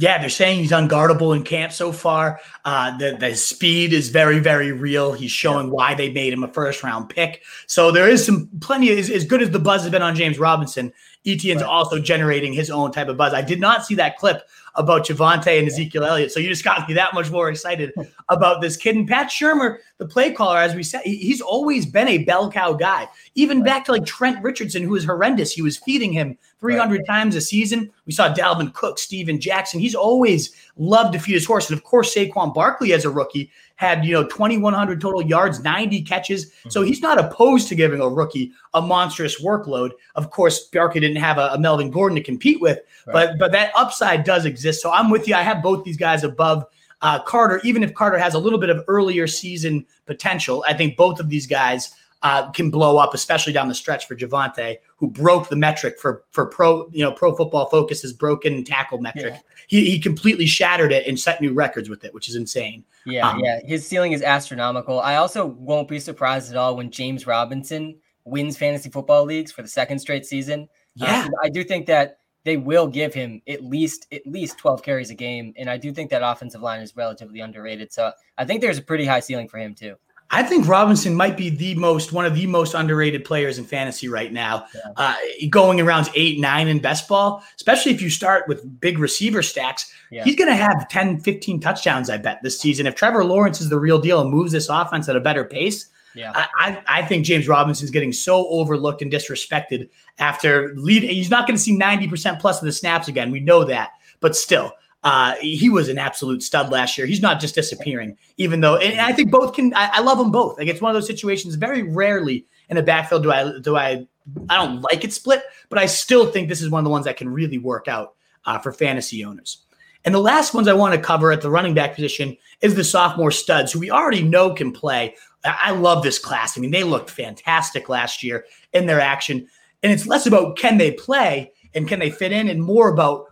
Yeah, they're saying he's unguardable in camp so far. Uh, the, the speed is very, very real. He's showing why they made him a first round pick. So there is some plenty, as, as good as the buzz has been on James Robinson, Etienne's right. also generating his own type of buzz. I did not see that clip about Javonte and Ezekiel Elliott. So you just got me that much more excited about this kid. And Pat Shurmur, the play caller, as we said, he's always been a bell cow guy. Even back to like Trent Richardson, who was horrendous. He was feeding him 300 right. times a season. We saw Dalvin Cook, Steven Jackson. He's always loved to feed his horse. And of course, Saquon Barkley as a rookie had, you know, 2,100 total yards, 90 catches. Mm-hmm. So he's not opposed to giving a rookie a monstrous workload. Of course, Barkley didn't have a, a Melvin Gordon to compete with, right. but but that upside does exist. So I'm with you. I have both these guys above uh, Carter, even if Carter has a little bit of earlier season potential. I think both of these guys uh, can blow up, especially down the stretch for Javonte, who broke the metric for for pro you know pro football focus's broken tackle metric. Yeah. He, he completely shattered it and set new records with it, which is insane. Yeah, um, yeah, his ceiling is astronomical. I also won't be surprised at all when James Robinson wins fantasy football leagues for the second straight season. Uh, yeah, I do think that they will give him at least at least 12 carries a game and I do think that offensive line is relatively underrated. So I think there's a pretty high ceiling for him too. I think Robinson might be the most one of the most underrated players in fantasy right now. Yeah. Uh, going around eight, nine in best ball, especially if you start with big receiver stacks, yeah. he's going to have 10, 15 touchdowns, I bet, this season. If Trevor Lawrence is the real deal and moves this offense at a better pace, yeah. I, I think James Robinson is getting so overlooked and disrespected after leading. He's not going to see 90% plus of the snaps again. We know that. But still, uh, he was an absolute stud last year. He's not just disappearing, even though, and I think both can. I, I, love them both. Like it's one of those situations. Very rarely in a backfield do I do I I don't like it split, but I still think this is one of the ones that can really work out uh, for fantasy owners. And the last ones I want to cover at the running back position is the sophomore studs, who we already know can play. I love this class. I mean, they looked fantastic last year in their action, and it's less about can they play and can they fit in, and more about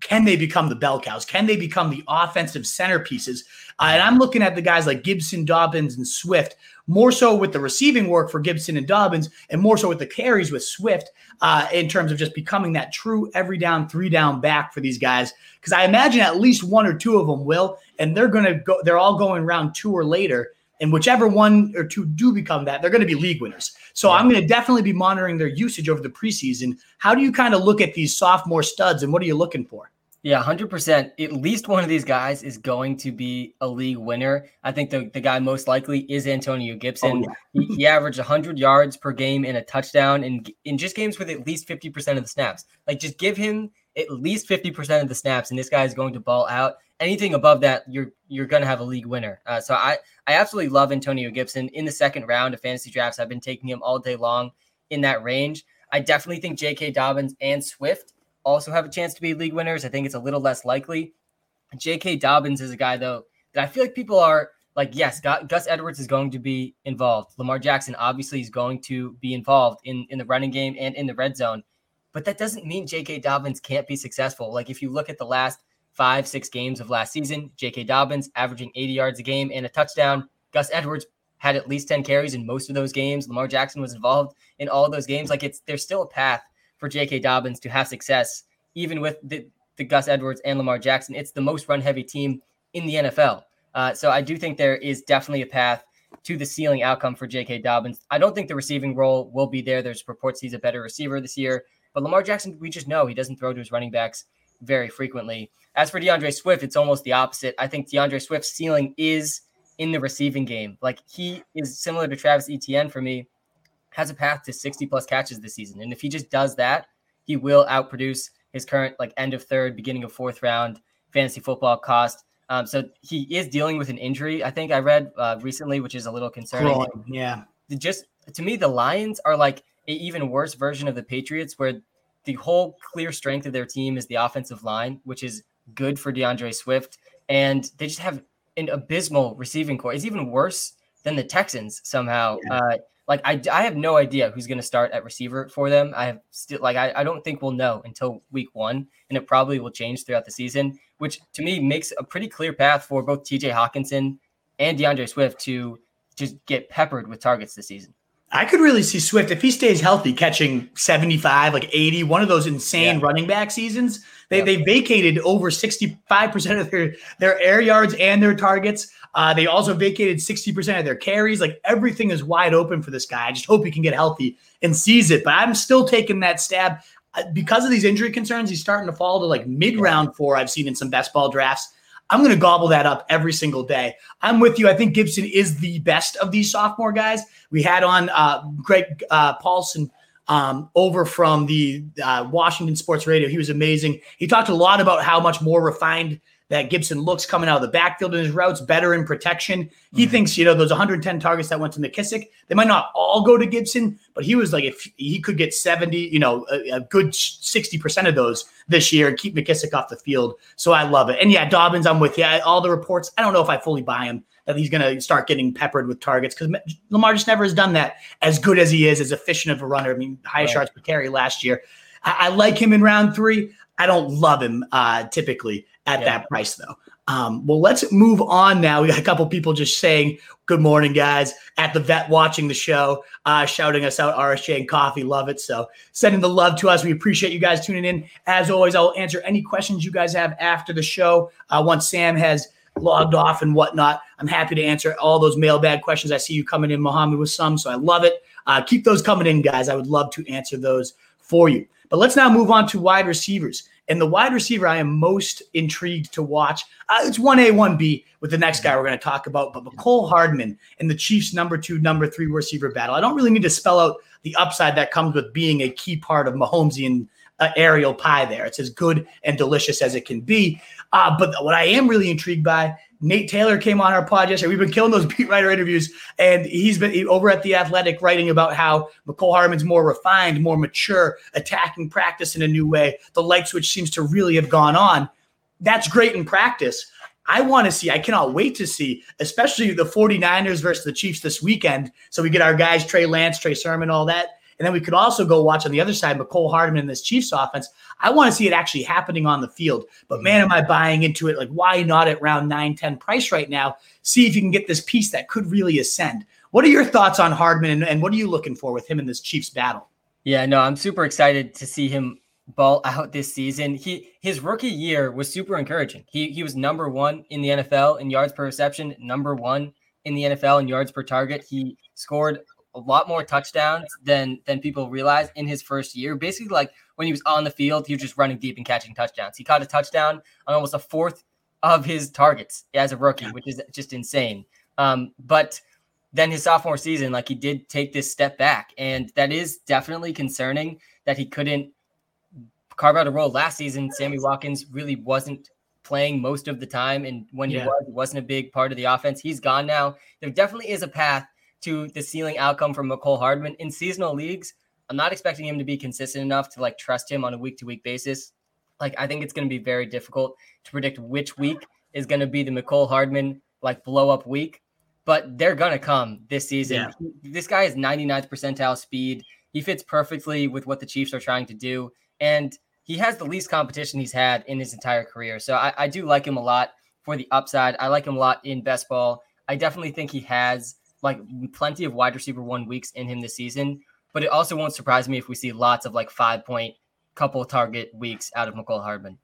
can they become the bell cows? Can they become the offensive centerpieces? Uh, and I'm looking at the guys like Gibson, Dobbins, and Swift, more so with the receiving work for Gibson and Dobbins, and more so with the carries with Swift uh, in terms of just becoming that true every down, three down back for these guys. Because I imagine at least one or two of them will, and they're going to go, they're all going round two or later. And whichever one or two do become that, they're going to be league winners. So. I'm going to definitely be monitoring their usage over the preseason. How do you kind of look at these sophomore studs and what are you looking for? Yeah, 100%. At least one of these guys is going to be a league winner. I think the, the guy most likely is Antonio Gibson. Oh, yeah. he, he, averaged 100 yards per game and a touchdown in, in just games with at least 50% of the snaps. Like, just give him at least 50% of the snaps, and this guy is going to ball out. Anything above that, you're you're going to have a league winner. Uh, so I, I absolutely love Antonio Gibson in the second round of fantasy drafts. I've been taking him all day long in that range. I definitely think J.K. Dobbins and Swift – also have a chance to be league winners. I think it's a little less likely. J.K. Dobbins is a guy though that I feel like people are like, yes, Gus Edwards is going to be involved. Lamar Jackson obviously is going to be involved in in the running game and in the red zone, but that doesn't mean J.K. Dobbins can't be successful. Like if you look at the last five six games of last season, J.K. Dobbins averaging 80 yards a game and a touchdown. Gus Edwards had at least 10 carries in most of those games. Lamar Jackson was involved in all those games. Like it's there's still a path for J.K. Dobbins to have success, even with the, the Gus Edwards and Lamar Jackson. It's the most run heavy team in the NFL. Uh, so I do think there is definitely a path to the ceiling outcome for J.K. Dobbins. I don't think the receiving role will be there. There's reports he's a better receiver this year, but Lamar Jackson, we just know he doesn't throw to his running backs very frequently. As for DeAndre Swift, it's almost the opposite. I think DeAndre Swift's ceiling is in the receiving game. Like he is similar to Travis Etienne for me, has a path to 60 plus catches this season. And if he just does that, he will outproduce his current like end of third, beginning of fourth round fantasy football cost. Um, so he is dealing with an injury. I think I read uh, recently, which is a little concerning. Growing, yeah. Just to me, the Lions are like an even worse version of the Patriots, where the whole clear strength of their team is the offensive line, which is good for DeAndre Swift, and they just have an abysmal receiving core. It's even worse than the Texans somehow. Yeah. Uh, like I, I have no idea who's going to start at receiver for them. I have still like I, I don't think we'll know until week one, and it probably will change throughout the season, which to me makes a pretty clear path for both T.J. Hockenson and DeAndre Swift to just get peppered with targets this season. I could really see Swift if he stays healthy, catching 75, like 80, one of those insane yeah. running back seasons. They, yeah. they vacated over 65% of their, their air yards and their targets. Uh, they also vacated 60% of their carries. Like everything is wide open for this guy. I just hope he can get healthy and seize it. But I'm still taking that stab uh, because of these injury concerns. He's starting to fall to like mid round four. I've seen in some best ball drafts. I'm going to gobble that up every single day. I'm with you. I think Gibson is the best of these sophomore guys. We had on uh, Greg uh, Paulsen um, over from the uh, Washington Sports Radio. He was amazing. He talked a lot about how much more refined that Gibson looks coming out of the backfield in his routes, better in protection. He mm-hmm. thinks, you know, those 110 targets that went to McKissic, they might not all go to Gibson, but he was like, if he could get 70, you know, a, a good 60% of those this year and keep McKissic off the field. So I love it. And yeah, Dobbins, I'm with you. all the reports, I don't know if I fully buy him that he's going to start getting peppered with targets because Lamar just never has done that as good as he is, as efficient of a runner. I mean, highest right. yards per carry last year. I, I like him in round three. I don't love him uh, typically at yeah. that price though. Um, well, let's move on now. We got a couple people just saying good morning, guys, at the vet watching the show, uh, shouting us out, RSJ and coffee. Love it. So sending the love to us. We appreciate you guys tuning in. As always, I'll answer any questions you guys have after the show. Uh, once Sam has logged off and whatnot, I'm happy to answer all those mailbag questions. I see you coming in, Mohammed, with some. So I love it. Uh, keep those coming in, guys. I would love to answer those for you. But let's now move on to wide receivers. And the wide receiver I am most intrigued to watch, uh, it's 1A, 1B with the next guy we're going to talk about, but Mecole Hardman and the Chiefs' number two, number three receiver battle. I don't really need to spell out the upside that comes with being a key part of Mahomesian uh, aerial pie there. It's as good and delicious as it can be. Uh, but what I am really intrigued by Nate Taylor came on our pod yesterday. We've been killing those beat writer interviews, and he's been over at the Athletic writing about how Mecole Hardman's more refined, more mature, attacking practice in a new way. The light switch seems to really have gone on. That's great in practice. I want to see, I cannot wait to see, especially the 49ers versus the Chiefs this weekend. So we get our guys, Trey Lance, Trey Sermon, all that. And then we could also go watch on the other side Mecole Hardman in this Chiefs offense. I want to see it actually happening on the field. But mm-hmm. man, am I buying into it? Like, why not at round 9, 10 price right now? See if you can get this piece that could really ascend. What are your thoughts on Hardman and, and what are you looking for with him in this Chiefs battle? Yeah, no, I'm super excited to see him ball out this season. He his rookie year was super encouraging. He he was number one in the NFL in yards per reception, number one in the NFL in yards per target. He scored a lot more touchdowns than than people realize in his first year. Basically, like when he was on the field, he was just running deep and catching touchdowns. He caught a touchdown on almost a fourth of his targets as a rookie, which is just insane. Um, but then his sophomore season, like he did take this step back, and that is definitely concerning that he couldn't carve out a role last season. Sammy Watkins really wasn't playing most of the time, and when yeah. he was, it wasn't a big part of the offense. He's gone now. There definitely is a path to the ceiling outcome from Mecole Hardman in seasonal leagues. I'm not expecting him to be consistent enough to like trust him on a week to week basis. Like I think it's going to be very difficult to predict which week is going to be the Mecole Hardman like blow up week, but they're going to come this season. Yeah. This guy is 99th percentile speed. He fits perfectly with what the Chiefs are trying to do, and he has the least competition he's had in his entire career. So I, I do like him a lot for the upside. I like him a lot in best ball. I definitely think he has like plenty of wide receiver one weeks in him this season, but it also won't surprise me if we see lots of like five point couple target weeks out of Mecole Hardman.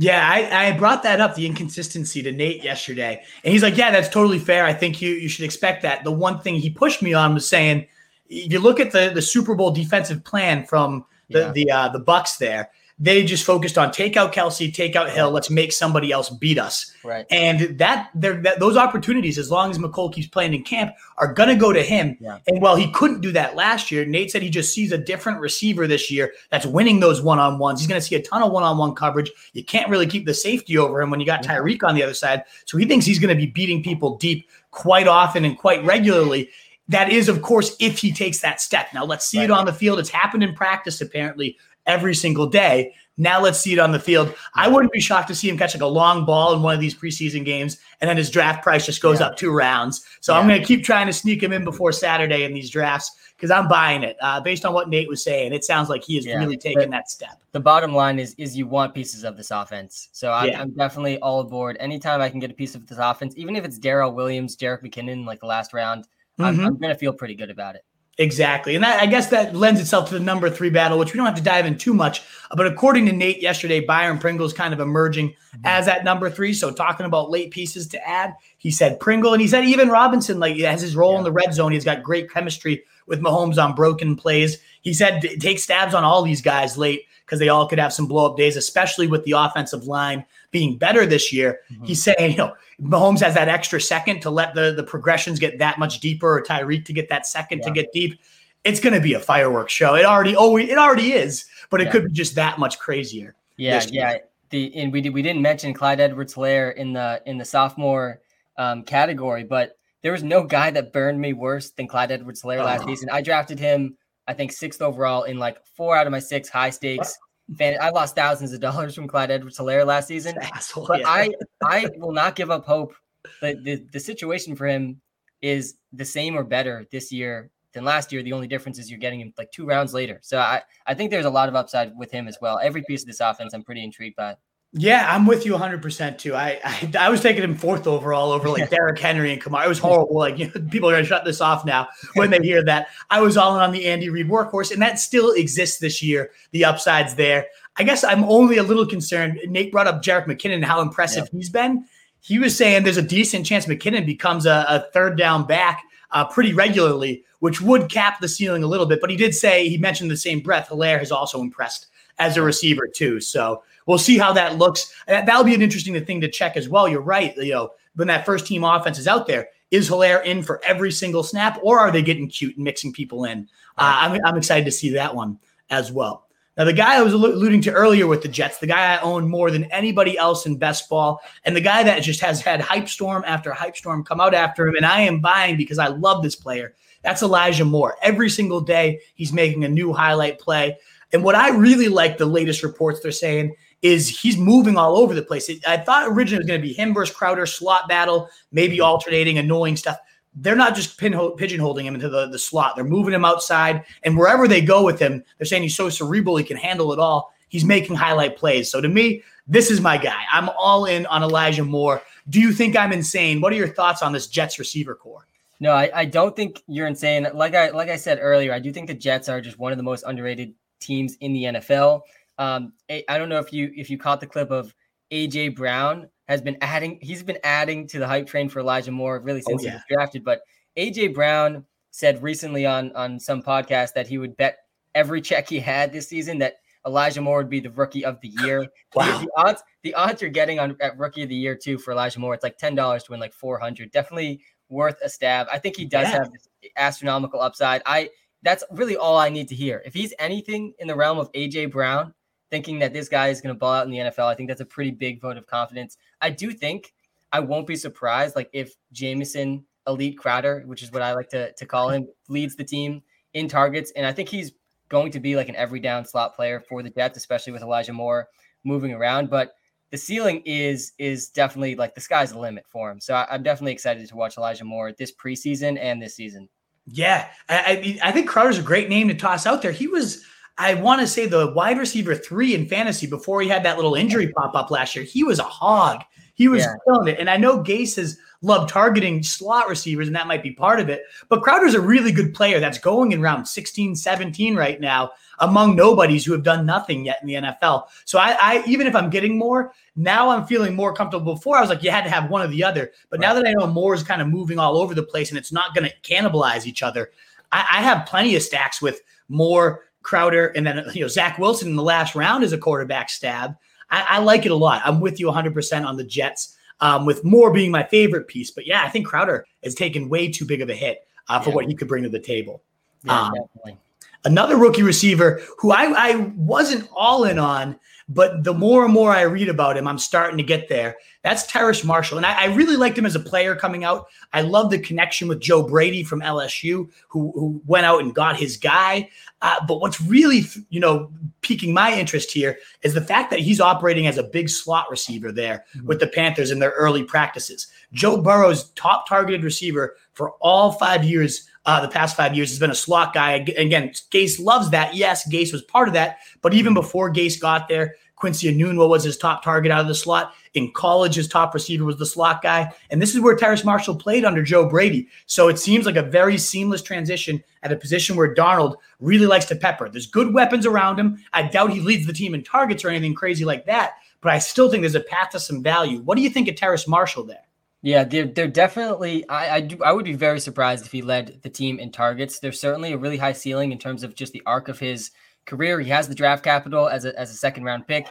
Yeah, I, I brought that up, the inconsistency to Nate yesterday. And he's like, Yeah, that's totally fair. I think you you should expect that. The one thing he pushed me on was saying, if you look at the the Super Bowl defensive plan from the Yeah. the uh, the Bucs there, they just focused on take out Kelsey, take out Hill, let's make somebody else beat us. Right. And that, there, that those opportunities, as long as Mecole keeps playing in camp, are going to go to him. Yeah. And while he couldn't do that last year, Nate said he just sees a different receiver this year that's winning those one on ones. He's going to see a ton of one on one coverage. You can't really keep the safety over him when you got Tyreek on the other side. So he thinks he's going to be beating people deep quite often and quite regularly. That is, of course, if he takes that step. Now let's see it on the field. It's happened in practice apparently every single day. Now let's see it on the field. I wouldn't be shocked to see him catch like a long ball in one of these preseason games, and then his draft price just goes Yeah. up two rounds. So I'm going to keep trying to sneak him in before Saturday in these drafts because I'm buying it. Uh, based on what Nate was saying, it sounds like he is Yeah. really taking that step. the bottom line is is you want pieces of this offense. So I'm, Yeah. I'm definitely all aboard. Anytime I can get a piece of this offense, even if it's Darrel Williams, Jerick McKinnon, like the last round, I'm, Mhm. I'm gonna feel pretty good about it. Exactly. And that I guess that lends itself to the number three battle, which we don't have to dive in too much. But according to Nate yesterday, Byron Pringle's kind of emerging mm-hmm. as that number three. So talking about late pieces to add, he said Pringle and he said even Robinson, like has his role in the red zone. He's got great chemistry with Mahomes on broken plays. He said take stabs on all these guys late because they all could have some blow up days, especially with the offensive line being better this year. He's saying, you know, Mahomes has that extra second to let the, the progressions get that much deeper, or Tyreek to get that second to get deep. It's going to be a fireworks show. It already, oh, it already is, but it Yeah. could be just that much crazier. Yeah, yeah. The and we did we didn't mention Clyde Edwards Helaire in the in the sophomore um, category, but there was no guy that burned me worse than Clyde Edwards Helaire last Oh. season. I drafted him, I think sixth overall in like four out of my six high stakes. I lost thousands of dollars from Clyde Edwards Helaire last season. Asshole. But yeah. I I will not give up hope. The, the the situation for him is the same or better this year than last year. The only difference is you're getting him like two rounds later. So I, I think there's a lot of upside with him as well. Every piece of this offense I'm pretty intrigued by. Yeah, I'm with you 100% too. I, I I was taking him fourth overall over like Derrick Henry and Kamara. It was horrible. Like you know, people are going to shut this off now when they hear that. I was all in on the Andy Reid workhorse, and that still exists this year. The upside's there. I guess I'm only a little concerned. Nate brought up Jerick McKinnon and how impressive he's been. He was saying there's a decent chance McKinnon becomes a, a third down back uh, pretty regularly, which would cap the ceiling a little bit. But he did say he mentioned the same breath. Helaire has also impressed as a receiver too. So we'll see how that looks. That, that'll be an interesting thing to check as well. You're right. You know, when that first team offense is out there, is Helaire in for every single snap, or are they getting cute and mixing people in? Uh, I'm, I'm excited to see that one as well. Now, the guy I was alluding to earlier with the Jets, the guy I own more than anybody else in best ball, and the guy that just has had hype storm after hype storm come out after him, and I am buying because I love this player. That's Elijah Moore. Every single day, he's making a new highlight play. And what I really like the latest reports they're saying is he's moving all over the place. It- I thought originally it was going to be him versus Crowder slot battle, maybe mm-hmm. alternating, annoying stuff. They're not just pigeonholing him into the, the slot. They're moving him outside, and wherever they go with him, they're saying he's so cerebral he can handle it all. He's making highlight plays. So to me, this is my guy. I'm all in on Elijah Moore. Do you think I'm insane? What are your thoughts on this Jets receiver core? No, I, I don't think you're insane. Like I like I said earlier, I do think the Jets are just one of the most underrated teams in the NFL. Um, I don't know if you if you caught the clip of AJ Brown has been adding. He's been adding to the hype train for Elijah Moore really since he yeah. was drafted. But AJ Brown said recently on on some podcast that he would bet every check he had this season that Elijah Moore would be the rookie of the year. Wow. The, the odds the odds you're getting on at rookie of the year too for Elijah Moore, it's like ten dollars to win like four hundred. Definitely worth a stab. I think he does Yeah. have astronomical upside. I that's really all I need to hear. If he's anything in the realm of AJ Brown, thinking that this guy is going to ball out in the NFL, I think that's a pretty big vote of confidence. I do think I won't be surprised like if Jamison Elite Crowder, which is what I like to to call him, leads the team in targets, and I think he's going to be like an every down slot player for the Jets, especially with Elijah Moore moving around. But the ceiling is is definitely like the sky's the limit for him. So I, I'm definitely excited to watch Elijah Moore this preseason and this season. Yeah, I, I, I think Crowder's a great name to toss out there. He was, I want to say, the wide receiver three in fantasy before he had that little injury pop up last year. He was a hog. He was Yeah. killing it. And I know Gase has loved targeting slot receivers, and that might be part of it. But Crowder's a really good player that's going in round 16, 17 right now among nobodies who have done nothing yet in the NFL. So I, I even if I'm getting more, now I'm feeling more comfortable. Before I was like, you had to have one or the other. But now that I know more is kind of moving all over the place and it's not going to cannibalize each other, I, I have plenty of stacks with more Crowder and then you know Zach Wilson in the last round is a quarterback stab. I, I like it a lot. I'm with you 100% on the Jets, um, with Moore being my favorite piece. But yeah, I think Crowder has taken way too big of a hit uh, for Yeah. what he could bring to the table. Yeah, Um, definitely. Another rookie receiver who I, I wasn't all in on, but the more and more I read about him, I'm starting to get there. That's Terrace Marshall. And I, I really liked him as a player coming out. I love the connection with Joe Brady from LSU, who, who went out and got his guy. Uh, but what's really, you know, piquing my interest here is the fact that he's operating as a big slot receiver there with the Panthers in their early practices. Joe Burrow's top targeted receiver for all five years, uh, the past five years, has been a slot guy. Again, Gase loves that. Yes, Gase was part of that. But even before Gase got there, Quincy Enunwa was his top target out of the slot. In college, his top receiver was the slot guy. And this is where Terrace Marshall played under Joe Brady. So it seems like a very seamless transition at a position where Darnold really likes to pepper. There's good weapons around him. I doubt he leads the team in targets or anything crazy like that. But I still think there's a path to some value. What do you think of Terrace Marshall there? Yeah, they're they're definitely. I I, do, I would be very surprised if he led the team in targets. There's certainly a really high ceiling in terms of just the arc of his career. He has the draft capital as a as a second round pick.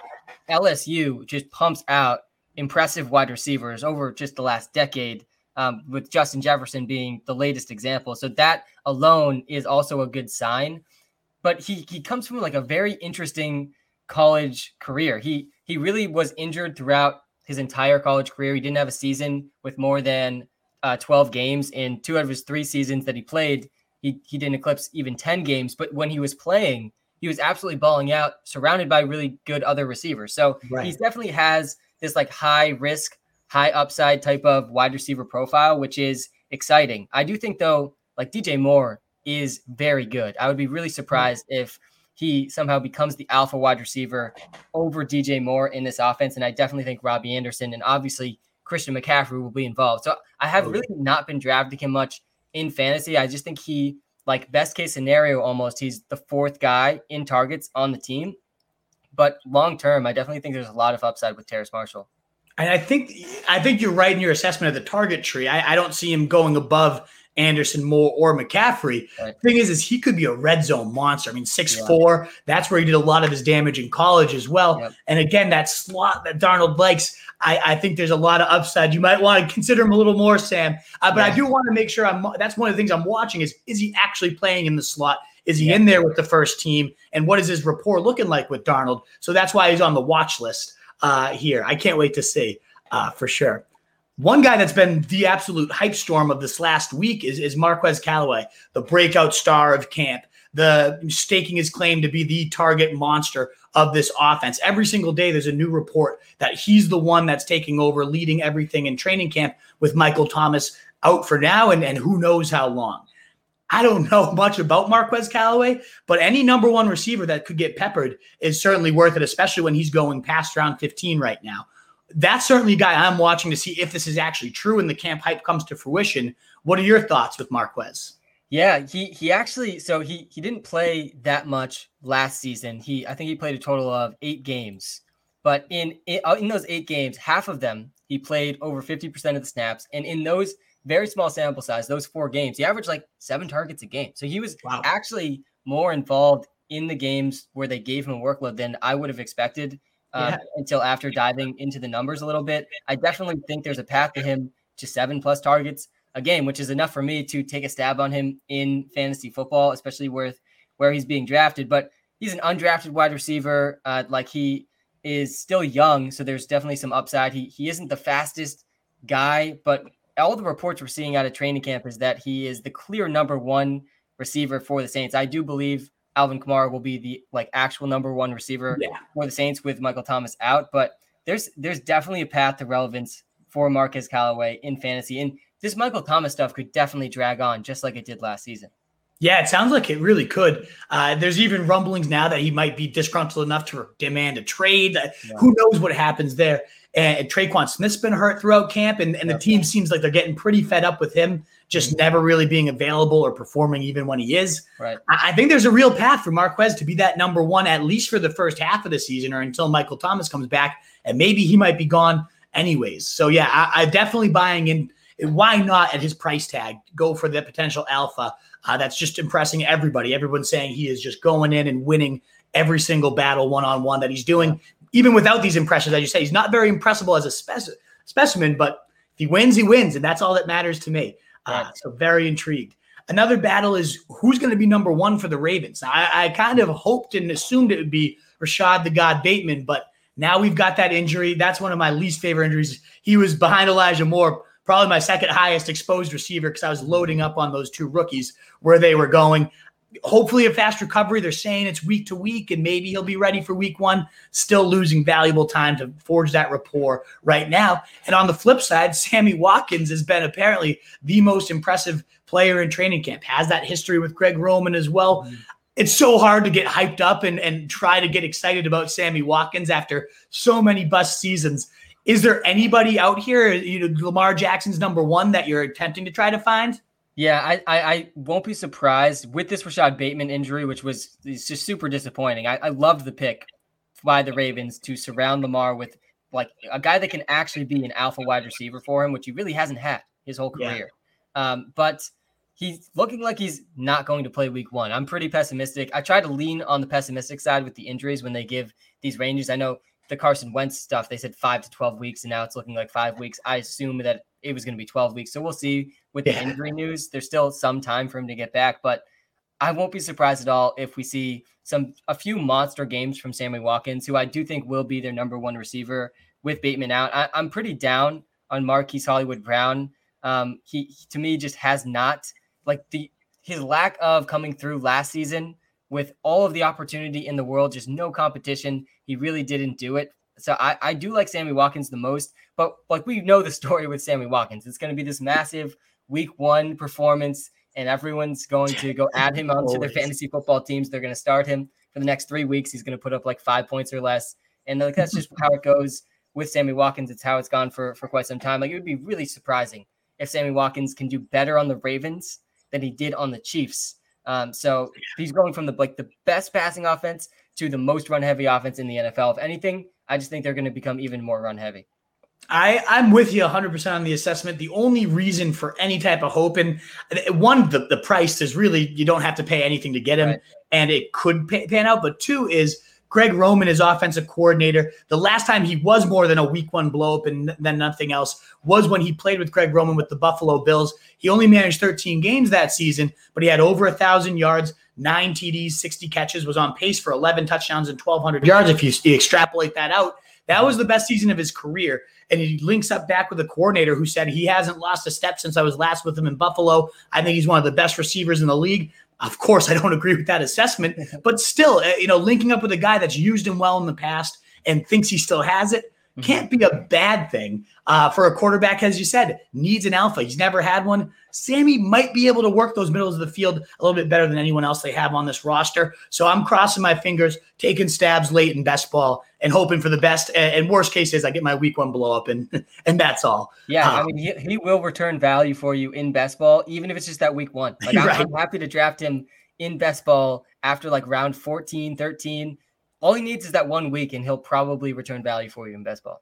LSU just pumps out impressive wide receivers over just the last decade. Um, with Justin Jefferson being the latest example, so that alone is also a good sign. But he he comes from like a very interesting college career. He he really was injured throughout his entire college career. He didn't have a season with more than uh, 12 games in two out of his three seasons that he played. He, he didn't eclipse even 10 games, but when he was playing, he was absolutely balling out, surrounded by really good other receivers. So Right. he definitely has this like high risk, high upside type of wide receiver profile, which is exciting. I do think though, like DJ Moore is very good. I would be really surprised if he somehow becomes the alpha wide receiver over DJ Moore in this offense. And I definitely think Robbie Anderson and obviously Christian McCaffrey will be involved. So I have Oh, really not been drafting him much in fantasy. I just think he, like best case scenario, almost he's the fourth guy in targets on the team. But long term, I definitely think there's a lot of upside with Terrace Marshall. And I think I think you're right in your assessment of the target tree. I, I don't see him going above Anderson, Moore, or McCaffrey. Right. Thing is, is he could be a red zone monster. I mean, six Yeah. four. That's where he did a lot of his damage in college as well. Yep. And again, that slot that Darnold likes. I, I think there's a lot of upside. You might want to consider him a little more, Sam. Uh, but I do want to make sure I'm. That's one of the things I'm watching is is he actually playing in the slot? Is he Yeah. in there with the first team? And what is his rapport looking like with Darnold? So that's why he's on the watch list uh, here. I can't wait to see uh, for sure. One guy that's been the absolute hype storm of this last week is, is Marquez Callaway, the breakout star of camp, the staking his claim to be the target monster of this offense. Every single day, there's a new report that he's the one that's taking over, leading everything in training camp with Michael Thomas out for now and, and who knows how long. I don't know much about Marquez Callaway, but any number one receiver that could get peppered is certainly worth it, especially when he's going past round 15 right now. That's certainly a guy I'm watching to see if this is actually true and the camp hype comes to fruition. What are your thoughts with Marquez? Yeah, he he actually so he he didn't play that much last season. He I think he played a total of eight games, but in in, uh, those eight games, half of them he played over fifty percent of the snaps, and in those very small sample size, those four games, he averaged like seven targets a game. So he was Wow. actually more involved in the games where they gave him a workload than I would have expected. Uh, Yeah. Until after diving into the numbers a little bit, I definitely think there's a path to him to seven plus targets a game, which is enough for me to take a stab on him in fantasy football, especially with where he's being drafted. But he's an undrafted wide receiver. Uh, like he is still young, so there's definitely some upside. He he isn't the fastest guy, but all the reports we're seeing out of training camp is that he is the clear number one receiver for the Saints. I do believe Alvin Kamara will be the like actual number one receiver Yeah. for the Saints with Michael Thomas out, but there's there's definitely a path to relevance for Marquez Callaway in fantasy. And this Michael Thomas stuff could definitely drag on just like it did last season. Yeah, it sounds like it really could. Uh, there's even rumblings now that he might be disgruntled enough to demand a trade. Uh, yeah. Who knows what happens there? And Tre'Quan Smith's been hurt throughout camp, and, and the team seems like they're getting pretty fed up with him just never really being available or performing even when he is. Right. I, I think there's a real path for Marquez to be that number one, at least for the first half of the season or until Michael Thomas comes back. And maybe he might be gone anyways. So, yeah, I, I'm definitely buying in. Why not at his price tag go for the potential alpha? Uh, that's just impressing everybody. Everyone's saying he is just going in and winning every single battle one on one that he's doing, even without these impressions. As you say, he's not very impressible as a speci- specimen, but if he wins, he wins, and that's all that matters to me. Uh, so very intrigued. Another battle is who's going to be number one for the Ravens. I, I, kind of hoped and assumed it would be Rashod the God Bateman, but now we've got that injury. That's one of my least favorite injuries. He was behind Elijah Moore, probably my second highest exposed receiver because I was loading up on those two rookies where they were going hopefully a fast recovery. They're saying it's week to week, and maybe he'll be ready for week one. Still losing valuable time to forge that rapport right now. And on the flip side, Sammy Watkins has been apparently the most impressive player in training camp. Has that history with Greg Roman as well. Mm-hmm. It's so hard to get hyped up and, and try to get excited about Sammy Watkins after so many bust seasons. Is there anybody out here, you know, Lamar Jackson's number one that you're attempting to try to find? Yeah, I, I, I, won't be surprised with this Rashod Bateman injury, which was just super disappointing. I, I loved the pick by the Ravens to surround Lamar with like a guy that can actually be an alpha wide receiver for him, which he really hasn't had his whole career. Yeah. Um, but he's looking like he's not going to play week one. I'm pretty pessimistic. I try to lean on the pessimistic side with the injuries when they give these ranges. I know the Carson Wentz stuff, they said five to 12 weeks, and now it's looking like five weeks. I assume that it was going to be 12 weeks. So we'll see with yeah. the injury news. There's still some time for him to get back, but I won't be surprised at all if we see some a few monster games from Sammy Watkins, who I do think will be their number one receiver with Bateman out. I, am pretty down on Marquise Hollywood Brown. Um, he, he to me just has not like the his lack of coming through last season with all of the opportunity in the world, just no competition. He really didn't do it. So I, I do like Sammy Watkins the most, but like we know the story with Sammy Watkins. It's going to be this massive week one performance, and everyone's going to go add him onto their fantasy football teams. They're going to start him for the next three weeks. He's going to put up like five points or less. And like that's just how it goes with Sammy Watkins. It's how it's gone for, for quite some time. Like it would be really surprising if Sammy Watkins can do better on the Ravens than he did on the Chiefs. Um, so he's going from the like the best passing offense to the most run heavy offense in the NFL. If anything, I just think they're going to become even more run heavy. I, I'm with you 100% on the assessment. The only reason for any type of hope, and one, the, the price is really, you don't have to pay anything to get him, right. and it could pay, pan out. But two is Greg Roman is offensive coordinator. The last time he was more than a week one blow up and then nothing else was when he played with Greg Roman with the Buffalo Bills. He only managed 13 games that season, but he had over a thousand yards, nine TDs, 60 catches, was on pace for 11 touchdowns and 1,200 yards. If you, you extrapolate that out, that was the best season of his career. And he links up back with a coordinator who said he hasn't lost a step since I was last with him in Buffalo. I think he's one of the best receivers in the league. Of course, I don't agree with that assessment, but still, uh, you know, linking up with a guy that's used him well in the past and thinks he still has it. Can't be a bad thing uh, for a quarterback, as you said, needs an alpha. He's never had one. Sammy might be able to work those middles of the field a little bit better than anyone else they have on this roster. So I'm crossing my fingers, taking stabs late in best ball, and hoping for the best. And worst case is I get my week one blow up, and and that's all. Yeah, um, I mean he, he will return value for you in best ball, even if it's just that week one. Like I'm, right. I'm happy to draft him in best ball after like round 14, 13. All he needs is that one week, and he'll probably return value for you in best ball.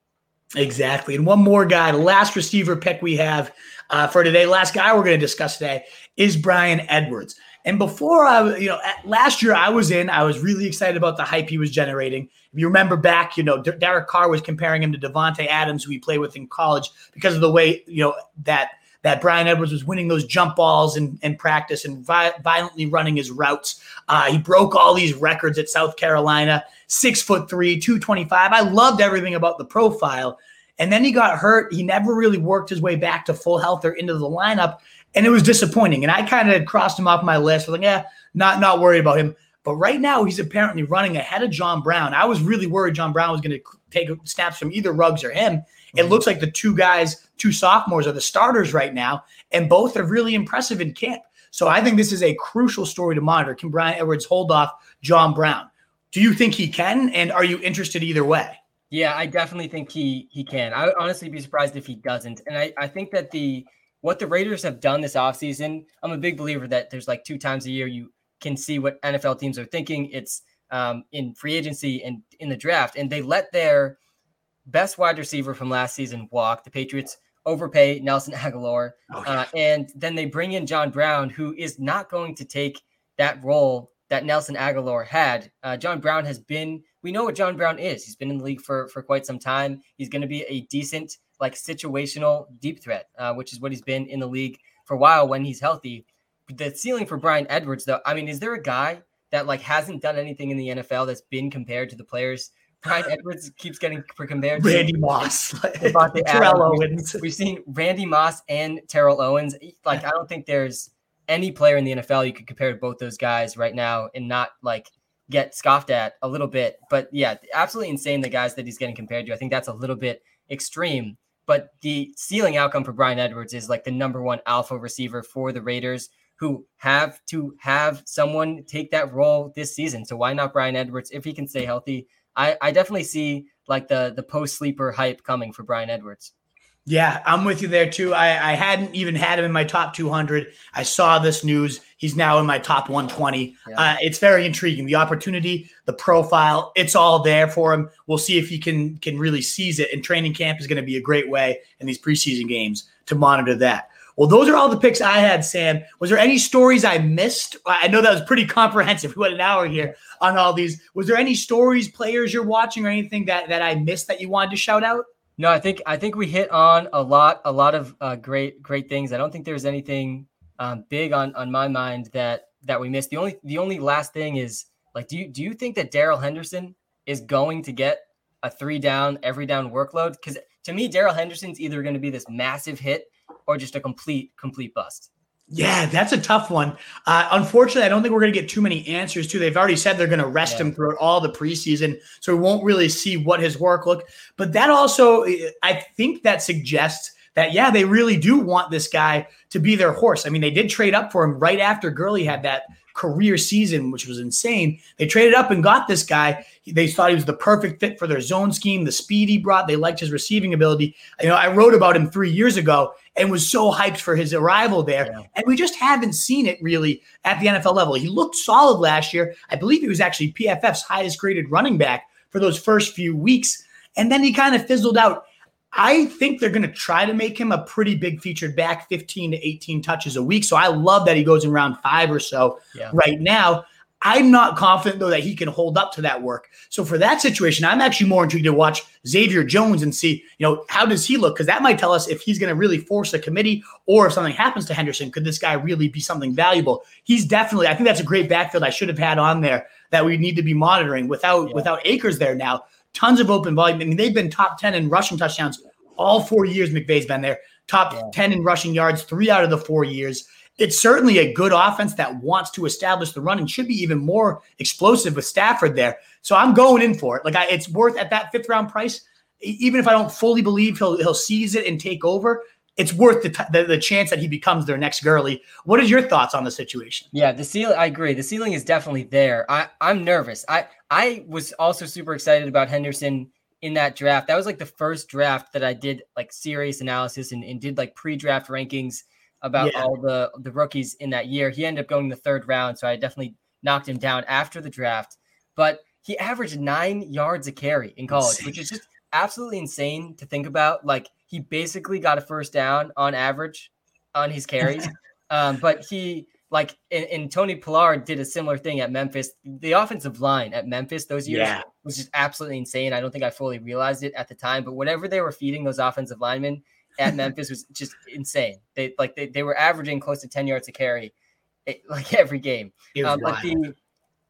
Exactly. And one more guy, last receiver pick we have uh, for today, last guy we're going to discuss today is Bryan Edwards. And before I, you know, last year I was in, I was really excited about the hype he was generating. If you remember back, you know, Derek Carr was comparing him to Davante Adams, who he played with in college, because of the way, you know, that that Bryan Edwards was winning those jump balls in, in practice and vi- violently running his routes. Uh, he broke all these records at South Carolina, six foot three, 225. I loved everything about the profile. And then he got hurt. He never really worked his way back to full health or into the lineup. And it was disappointing. And I kind of crossed him off my list. I was like, yeah, not, not worried about him. But right now, he's apparently running ahead of John Brown. I was really worried John Brown was going to take snaps from either Ruggs or him. It looks like the two guys, two sophomores, are the starters right now, and both are really impressive in camp. So I think this is a crucial story to monitor. Can Bryan Edwards hold off John Brown? Do you think he can? And are you interested either way? Yeah, I definitely think he he can. I would honestly be surprised if he doesn't. And I, I think that the what the Raiders have done this offseason, I'm a big believer that there's like two times a year you can see what NFL teams are thinking. It's um, in free agency and in the draft. And they let their best wide receiver from last season walk. The Patriots overpay Nelson Agholor. Oh, yeah. uh, and then they bring in John Brown, who is not going to take that role that Nelson Agholor had. Uh, John Brown has been, we know what John Brown is. He's been in the league for, for quite some time. He's going to be a decent, like situational deep threat, uh, which is what he's been in the league for a while when he's healthy. The ceiling for Bryan Edwards, though, I mean, is there a guy that like hasn't done anything in the NFL that's been compared to the players Bryan Edwards keeps getting compared to Randy Moss, Terrell Owens. We've seen Randy Moss and Terrell Owens. Like, I don't think there's any player in the NFL you could compare to both those guys right now and not like get scoffed at a little bit. But yeah, absolutely insane the guys that he's getting compared to. I think that's a little bit extreme. But the ceiling outcome for Bryan Edwards is like the number one alpha receiver for the Raiders who have to have someone take that role this season. So why not Bryan Edwards if he can stay healthy? I, I definitely see like the the post sleeper hype coming for Bryan Edwards. Yeah, I'm with you there too. I, I hadn't even had him in my top 200. I saw this news. He's now in my top 120. Yeah. Uh, it's very intriguing. The opportunity, the profile, it's all there for him. We'll see if he can can really seize it. And training camp is going to be a great way in these preseason games to monitor that. Well, those are all the picks I had, Sam. Was there any stories I missed? I know that was pretty comprehensive. We went an hour here on all these. Was there any stories, players you're watching, or anything that that I missed that you wanted to shout out? No, I think I think we hit on a lot, a lot of uh, great, great things. I don't think there's anything um, big on on my mind that that we missed. The only the only last thing is like, do you do you think that Darrell Henderson is going to get a three down every down workload? Because to me, Darrell Henderson's either going to be this massive hit or just a complete complete bust? Yeah, that's a tough one. Uh, unfortunately, I don't think we're going to get too many answers to. They've already said they're going to rest yeah. him throughout all the preseason, so we won't really see what his work look. But that also, I think that suggests that yeah, they really do want this guy to be their horse. I mean, they did trade up for him right after Gurley had that career season, which was insane. They traded up and got this guy. They thought he was the perfect fit for their zone scheme, the speed he brought. They liked his receiving ability. You know, I wrote about him three years ago and was so hyped for his arrival there. Yeah. And we just haven't seen it really at the NFL level. He looked solid last year. I believe he was actually PFF's highest graded running back for those first few weeks. And then he kind of fizzled out. I think they're going to try to make him a pretty big featured back, 15 to 18 touches a week. So I love that he goes in round five or so yeah. right now. I'm not confident though that he can hold up to that work. So for that situation, I'm actually more intrigued to watch Xavier Jones and see, you know, how does he look? Because that might tell us if he's going to really force a committee or if something happens to Henderson, could this guy really be something valuable? He's definitely, I think that's a great backfield I should have had on there that we need to be monitoring without yeah. without Akers there now tons of open volume. I mean, they've been top 10 in rushing touchdowns all four years. McVay's been there, top yeah. 10 in rushing yards, three out of the four years. It's certainly a good offense that wants to establish the run and should be even more explosive with Stafford there. So I'm going in for it. Like I, it's worth at that fifth round price, even if I don't fully believe he'll he'll seize it and take over it's worth the, t- the, the chance that he becomes their next Gurley. What is your thoughts on the situation? Yeah, the ceiling. I agree. The ceiling is definitely there. I I'm nervous. I I was also super excited about Henderson in that draft. That was like the first draft that I did like serious analysis and, and did like pre-draft rankings about yeah. all the the rookies in that year. He ended up going the third round, so I definitely knocked him down after the draft. But he averaged nine yards a carry in college, insane. which is just absolutely insane to think about. Like he basically got a first down on average on his carries. um, but he like and, and, Tony Pollard did a similar thing at Memphis. The offensive line at Memphis those years yeah. was just absolutely insane. I don't think I fully realized it at the time, but whatever they were feeding those offensive linemen at Memphis was just insane. They like they, they were averaging close to 10 yards a carry it, eh, like every game. Um, but the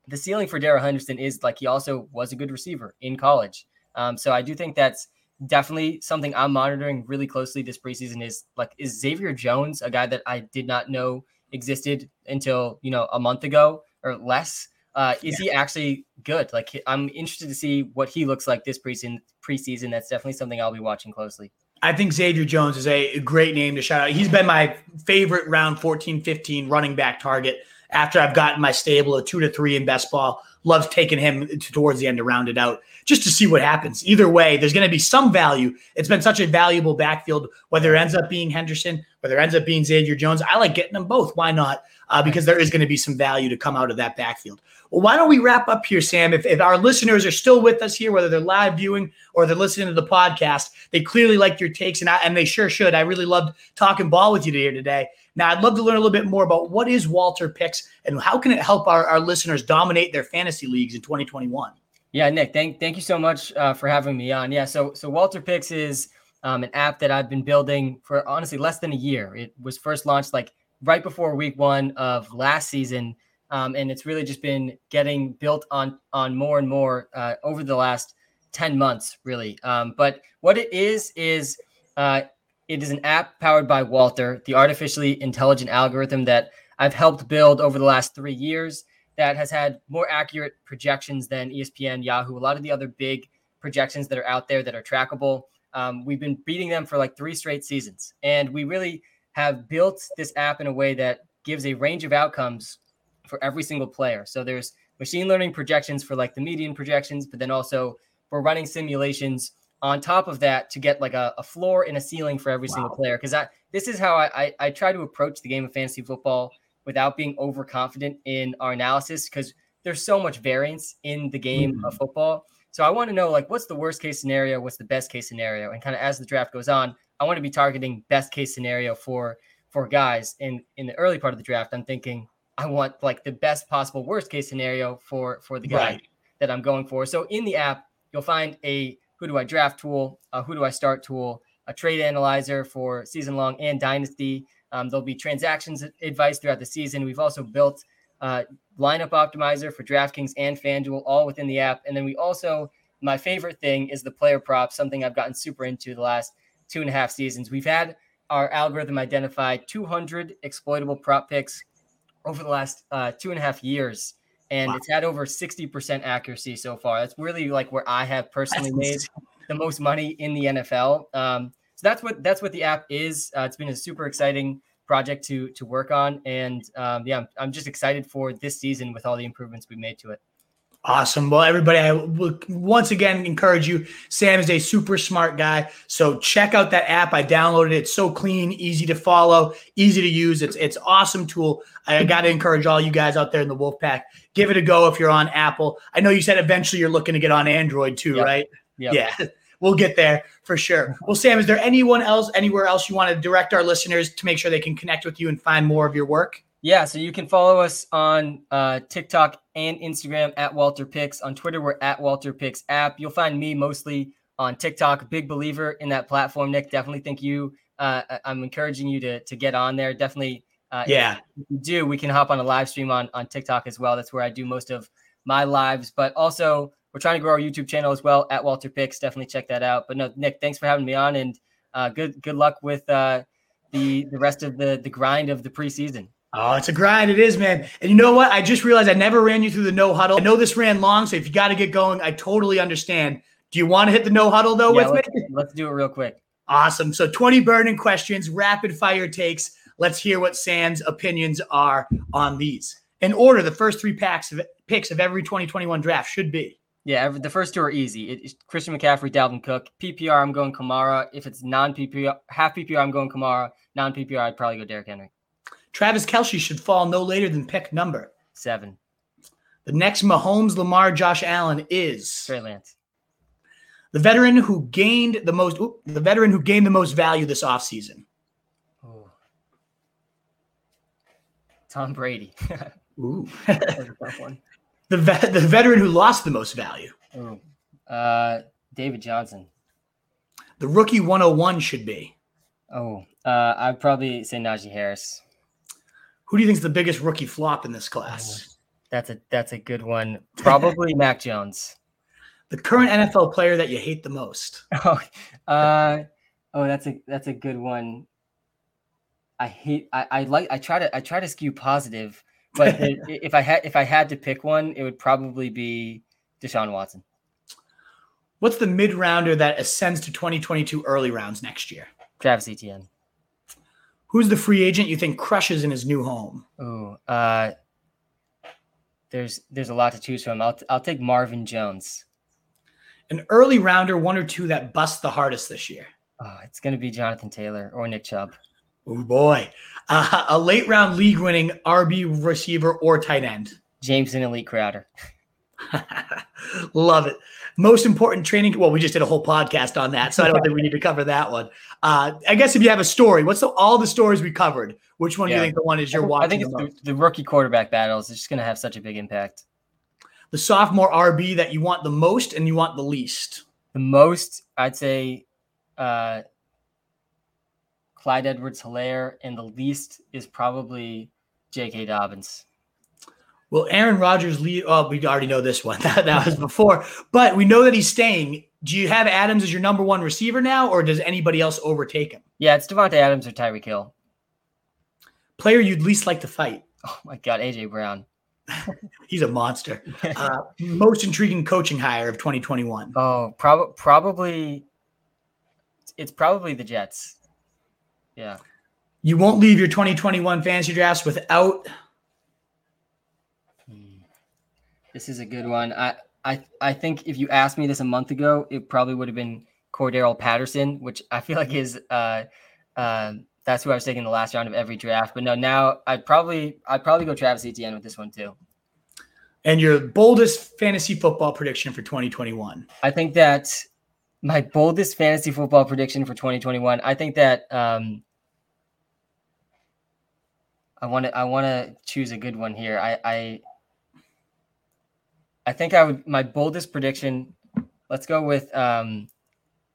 the ceiling for Darrell Henderson is like he also was a good receiver in college. Um, so I do think that's definitely something I'm monitoring really closely this preseason is like is Xavier Jones a guy that I did not know existed until you know a month ago or less. Uh, is yeah. he actually good? Like I'm interested to see what he looks like this preseason. Preseason, that's definitely something I'll be watching closely. I think Xavier Jones is a great name to shout out. He's been my favorite round 14, 15 running back target after I've gotten my stable of two to three in best ball. Loves taking him towards the end to round it out just to see what happens. Either way, there's going to be some value. It's been such a valuable backfield, whether it ends up being Henderson, whether ends up being Xavier Jones. I like getting them both. Why not? Uh, because there is going to be some value to come out of that backfield. Well, why don't we wrap up here, Sam? If, if our listeners are still with us here, whether they're live viewing or they're listening to the podcast, they clearly like your takes, and I, and they sure should. I really loved talking ball with you here today. Now, I'd love to learn a little bit more about what is Walter Picks and how can it help our, our listeners dominate their fantasy leagues in 2021. Yeah, Nick, thank thank you so much uh, for having me on. Yeah, so so Walter Picks is um, an app that I've been building for honestly less than a year. It was first launched like right before week one of last season, um, and it's really just been getting built on on more and more uh, over the last ten months, really. Um, but what it is is uh, it is an app powered by Walter, the artificially intelligent algorithm that I've helped build over the last three years that has had more accurate projections than ESPN, Yahoo, a lot of the other big projections that are out there that are trackable. Um, we've been beating them for like three straight seasons. And we really have built this app in a way that gives a range of outcomes for every single player. So there's machine learning projections for like the median projections, but then also we're running simulations on top of that to get like a, a floor and a ceiling for every wow. single player. Because I this is how I, I I try to approach the game of fantasy football without being overconfident in our analysis because there's so much variance in the game mm-hmm. of football. So I want to know like what's the worst case scenario, what's the best case scenario, and kind of as the draft goes on, I want to be targeting best case scenario for for guys. In in the early part of the draft, I'm thinking I want like the best possible worst case scenario for for the guy right. that I'm going for. So in the app, you'll find a who do I draft tool, a who do I start tool, a trade analyzer for season long and dynasty, um, there'll be transactions advice throughout the season. We've also built uh, lineup optimizer for DraftKings and FanDuel all within the app. And then we also, my favorite thing is the player props, something I've gotten super into the last two and a half seasons. We've had our algorithm identify 200 exploitable prop picks over the last uh, two and a half years. And wow. it's had over 60% accuracy so far. That's really like where I have personally made the most money in the NFL. Um, so that's what that's what the app is. Uh, it's been a super exciting project to to work on, and um, yeah, I'm, I'm just excited for this season with all the improvements we made to it. Awesome. Well, everybody, I will once again encourage you. Sam is a super smart guy. So check out that app. I downloaded it. It's so clean, easy to follow, easy to use. It's it's awesome tool. I got to encourage all you guys out there in the Wolfpack. Give it a go if you're on Apple. I know you said eventually you're looking to get on Android too, yep. right? Yep. Yeah we'll get there for sure. Well, Sam, is there anyone else, anywhere else you want to direct our listeners to make sure they can connect with you and find more of your work? Yeah, so you can follow us on uh, TikTok and Instagram at Walter Picks. On Twitter, we're at Walter Picks app. You'll find me mostly on TikTok. Big believer in that platform, Nick. Definitely think you. Uh, I'm encouraging you to to get on there. Definitely. Uh, yeah. If you do, we can hop on a live stream on on TikTok as well. That's where I do most of my lives. But also, we're trying to grow our YouTube channel as well at Walter Picks. Definitely check that out. But no, Nick, thanks for having me on, and uh, good good luck with uh, the the rest of the the grind of the preseason. Oh, it's a grind. It is, man. And you know what? I just realized I never ran you through the no huddle. I know this ran long, so if you got to get going, I totally understand. Do you want to hit the no huddle though yeah, with let's, me? Let's do it real quick. Awesome. So 20 burning questions, rapid fire takes. Let's hear what Sam's opinions are on these. In order, the first three packs of picks of every 2021 draft should be yeah, the first two are easy. it's Christian McCaffrey, Dalvin Cook. PPR, I'm going Kamara. If it's non PPR, half PPR, I'm going Kamara. Non PPR, I'd probably go Derrick Henry. Travis Kelce should fall no later than pick number seven. The next Mahomes, Lamar, Josh Allen is Trey Lance. The veteran who gained the most, the veteran who gained the most value this offseason. Oh. Tom Brady. Ooh. The vet, the veteran who lost the most value. Oh, uh, David Johnson. The rookie 101 should be. Oh, uh, I'd probably say Najee Harris. Who do you think is the biggest rookie flop in this class? Oh, that's a that's a good one. Probably Mac Jones. The current NFL player that you hate the most. Oh, uh, oh, that's a that's a good one. I hate. I, I like. I try to. I try to skew positive. But if I had if I had to pick one, it would probably be Deshaun Watson. What's the mid rounder that ascends to 2022 early rounds next year? Travis Etienne. Who's the free agent you think crushes in his new home? Oh, uh, there's there's a lot to choose from. I'll I'll take Marvin Jones. An early rounder, one or two that bust the hardest this year. Oh, it's gonna be Jonathan Taylor or Nick Chubb. Oh boy, uh, a late round league winning RB receiver or tight end. James Jamison Elite Crowder. Love it. Most important training. Well, we just did a whole podcast on that, so I don't think we need to cover that one. Uh, I guess if you have a story, what's the, all the stories we covered? Which one do you think the one is you're watching? I think it's the, the, rookie quarterback battles. It's just gonna have such a big impact. the sophomore RB that you want the most and you want the least. The most, I'd say, uh, Clyde Edwards Helaire, and the least is probably J.K. Dobbins. Well, Aaron Rodgers lead. Oh, we already know this one. That, that was before, but we know that he's staying. Do you have Adams as your number one receiver now, or does anybody else overtake him? Yeah, it's Davante Adams or Tyreek Hill. Player you'd least like to fight? Oh my God, AJ Brown. He's a monster. Uh, most intriguing coaching hire of 2021. Oh, prob- probably. It's probably the Jets. Yeah. You won't leave your 2021 fantasy drafts without. This is a good one. I, I, I think if you asked me this a month ago, it probably would have been Cordarrelle Patterson, which I feel like is uh, uh, that's who I was taking the last round of every draft. But no, now I'd probably I'd probably go Travis Etienne with this one too. And your boldest fantasy football prediction for 2021. I think that my boldest fantasy football prediction for 2021. I think that um, I want to I want to choose a good one here. I, I I think I would my boldest prediction. Let's go with um,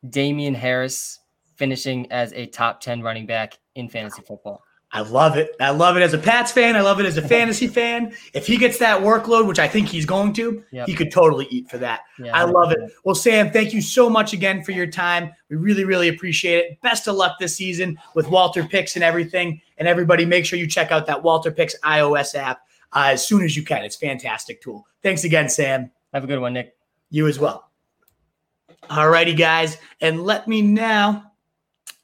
Damien Harris finishing as a top 10 running back in fantasy football. I love it. I love it as a Pats fan. I love it as a fantasy fan. If he gets that workload, which I think he's going to, Yep. he could totally eat for that. Yeah, I love it. Well, Sam, thank you so much again for your time. We really, really appreciate it. Best of luck this season with Walter Picks and everything. And everybody, make sure you check out that Walter Picks iOS app uh, as soon as you can. It's a fantastic tool. Thanks again, Sam. Have a good one, Nick. You as well. All righty, guys. And let me now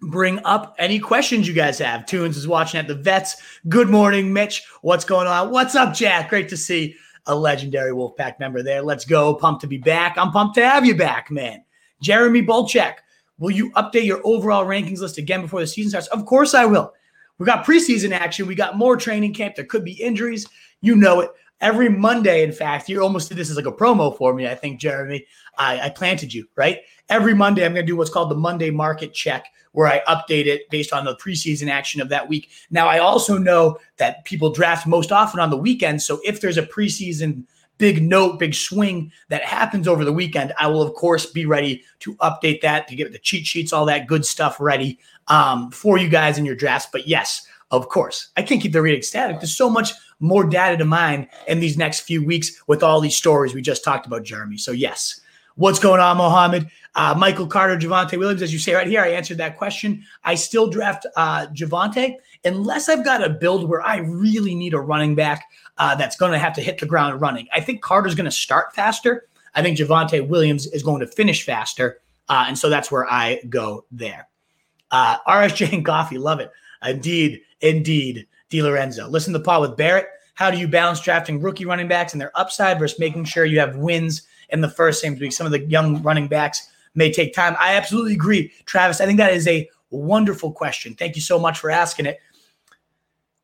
bring up any questions you guys have. Tunes is watching at the vets. Good morning, Mitch. What's going on? What's up, Jack? Great to see a legendary Wolfpack member there. Let's go. Pumped to be back. I'm pumped to have you back, man. Jeremy Bolchek, will you update your overall rankings list again before the season starts? Of course I will. We got preseason action. We got more training camp. There could be injuries. You know it. Every Monday, in fact, you almost did this as like a promo for me, I think, Jeremy. I, I planted you, right? Every Monday, I'm going to do what's called the Monday market check, where I update it based on the preseason action of that week. Now, I also know that people draft most often on the weekend. So if there's a preseason big note, big swing that happens over the weekend, I will, of course, be ready to update that, to get the cheat sheets, all that good stuff ready um, for you guys in your drafts. But yes, of course, I can't keep the reading static. There's so much more data to mine in these next few weeks with all these stories we just talked about, Jeremy. So, yes. What's going on, Mohammed? Uh, Michael Carter, Javonte Williams, as you say right here, I answered that question. I still draft uh, Javonte unless I've got a build where I really need a running back uh, that's going to have to hit the ground running. I think Carter's going to start faster. I think Javonte Williams is going to finish faster. Uh, and so that's where I go there. Uh, RSJ and Coffee, love it. Indeed, indeed. Di Lorenzo. Listen to the pod with Barrett. How do you balance drafting rookie running backs and their upside versus making sure you have wins in the first same week? Some of the young running backs may take time. I absolutely agree, Travis. I think that is a wonderful question. Thank you so much for asking it.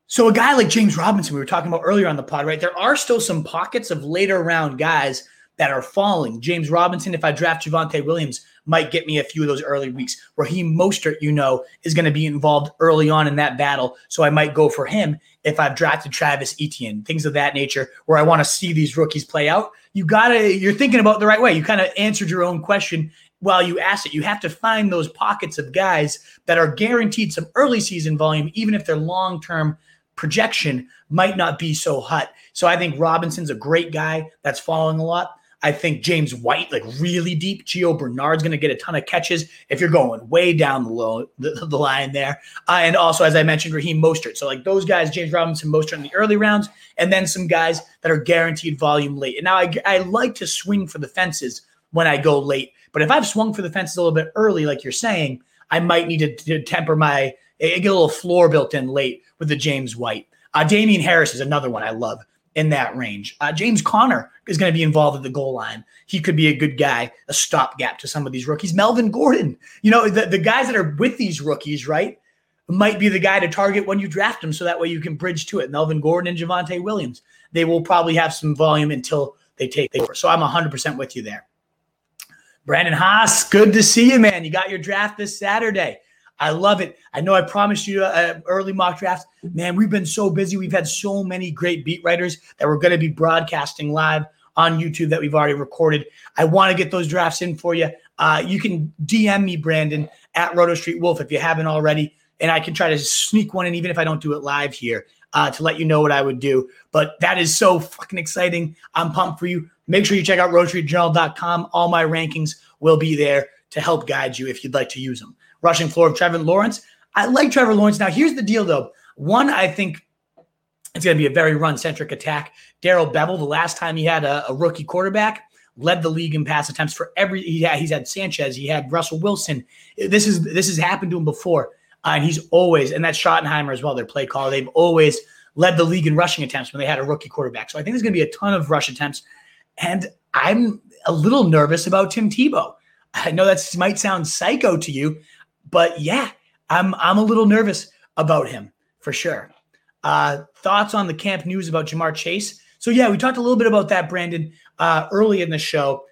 So, a guy like James Robinson, we were talking about earlier on the pod, right? There are still some pockets of later round guys that are falling. James Robinson, if I draft Javonte Williams, might get me a few of those early weeks. Raheem Mostert, you know, is going to be involved early on in that battle. So I might go for him if I've drafted Travis Etienne, things of that nature, where I want to see these rookies play out. You got to, you're thinking about the right way. You kind of answered your own question while you asked it. You have to find those pockets of guys that are guaranteed some early season volume, even if their long term projection might not be so hot. So I think Robinson's a great guy that's following a lot. I think James White, like really deep. Gio Bernard's going to get a ton of catches if you're going way down the low the, the line there. Uh, and also, as I mentioned, Raheem Mostert. So like those guys, James Robinson, Mostert in the early rounds, and then some guys that are guaranteed volume late. And now I, I like to swing for the fences when I go late But if I've swung for the fences a little bit early, like you're saying, I might need to, to temper my get a little floor built in late with the James White. Uh, Damien Harris is another one I love in that range. Uh, James Conner is going to be involved at the goal line. He could be a good guy, a stopgap to some of these rookies. Melvin Gordon, you know, the, the guys that are with these rookies, right, might be the guy to target when you draft them so that way you can bridge to it. Melvin Gordon and Javonte Williams, they will probably have some volume until they take over. So I'm 100% with you there. Brandon Haas, good to see you, man. You got your draft this Saturday. I love it. I know I promised you uh, early mock drafts. Man, we've been so busy. We've had so many great beat writers that we're going to be broadcasting live on YouTube that we've already recorded. I want to get those drafts in for you. Uh, you can DM me, Brandon, at Roto Street Wolf if you haven't already, and I can try to sneak one in, even if I don't do it live here, uh, to let you know what I would do. But that is so fucking exciting. I'm pumped for you. Make sure you check out RotoStreetJournal.com. All my rankings will be there to help guide you if you'd like to use them rushing floor of Trevor Lawrence. I like Trevor Lawrence. Now, here's the deal, though. One, I think it's going to be a very run centric attack. Darrell Bevell, the last time he had a, a, rookie quarterback, led the league in pass attempts for every. He had, he's had Sanchez, he had Russell Wilson. This is this has happened to him before, uh, and he's always and that's Schottenheimer as well. Their play caller, they've always led the league in rushing attempts when they had a rookie quarterback. So I think there's going to be a ton of rush attempts, and I'm a little nervous about Tim Tebow. I know that might sound psycho to you, but yeah, I'm I'm a little nervous about him for sure. Uh, thoughts on the camp news about Ja'Marr Chase? So yeah, we talked a little bit about that, Brandon, uh, early in the show.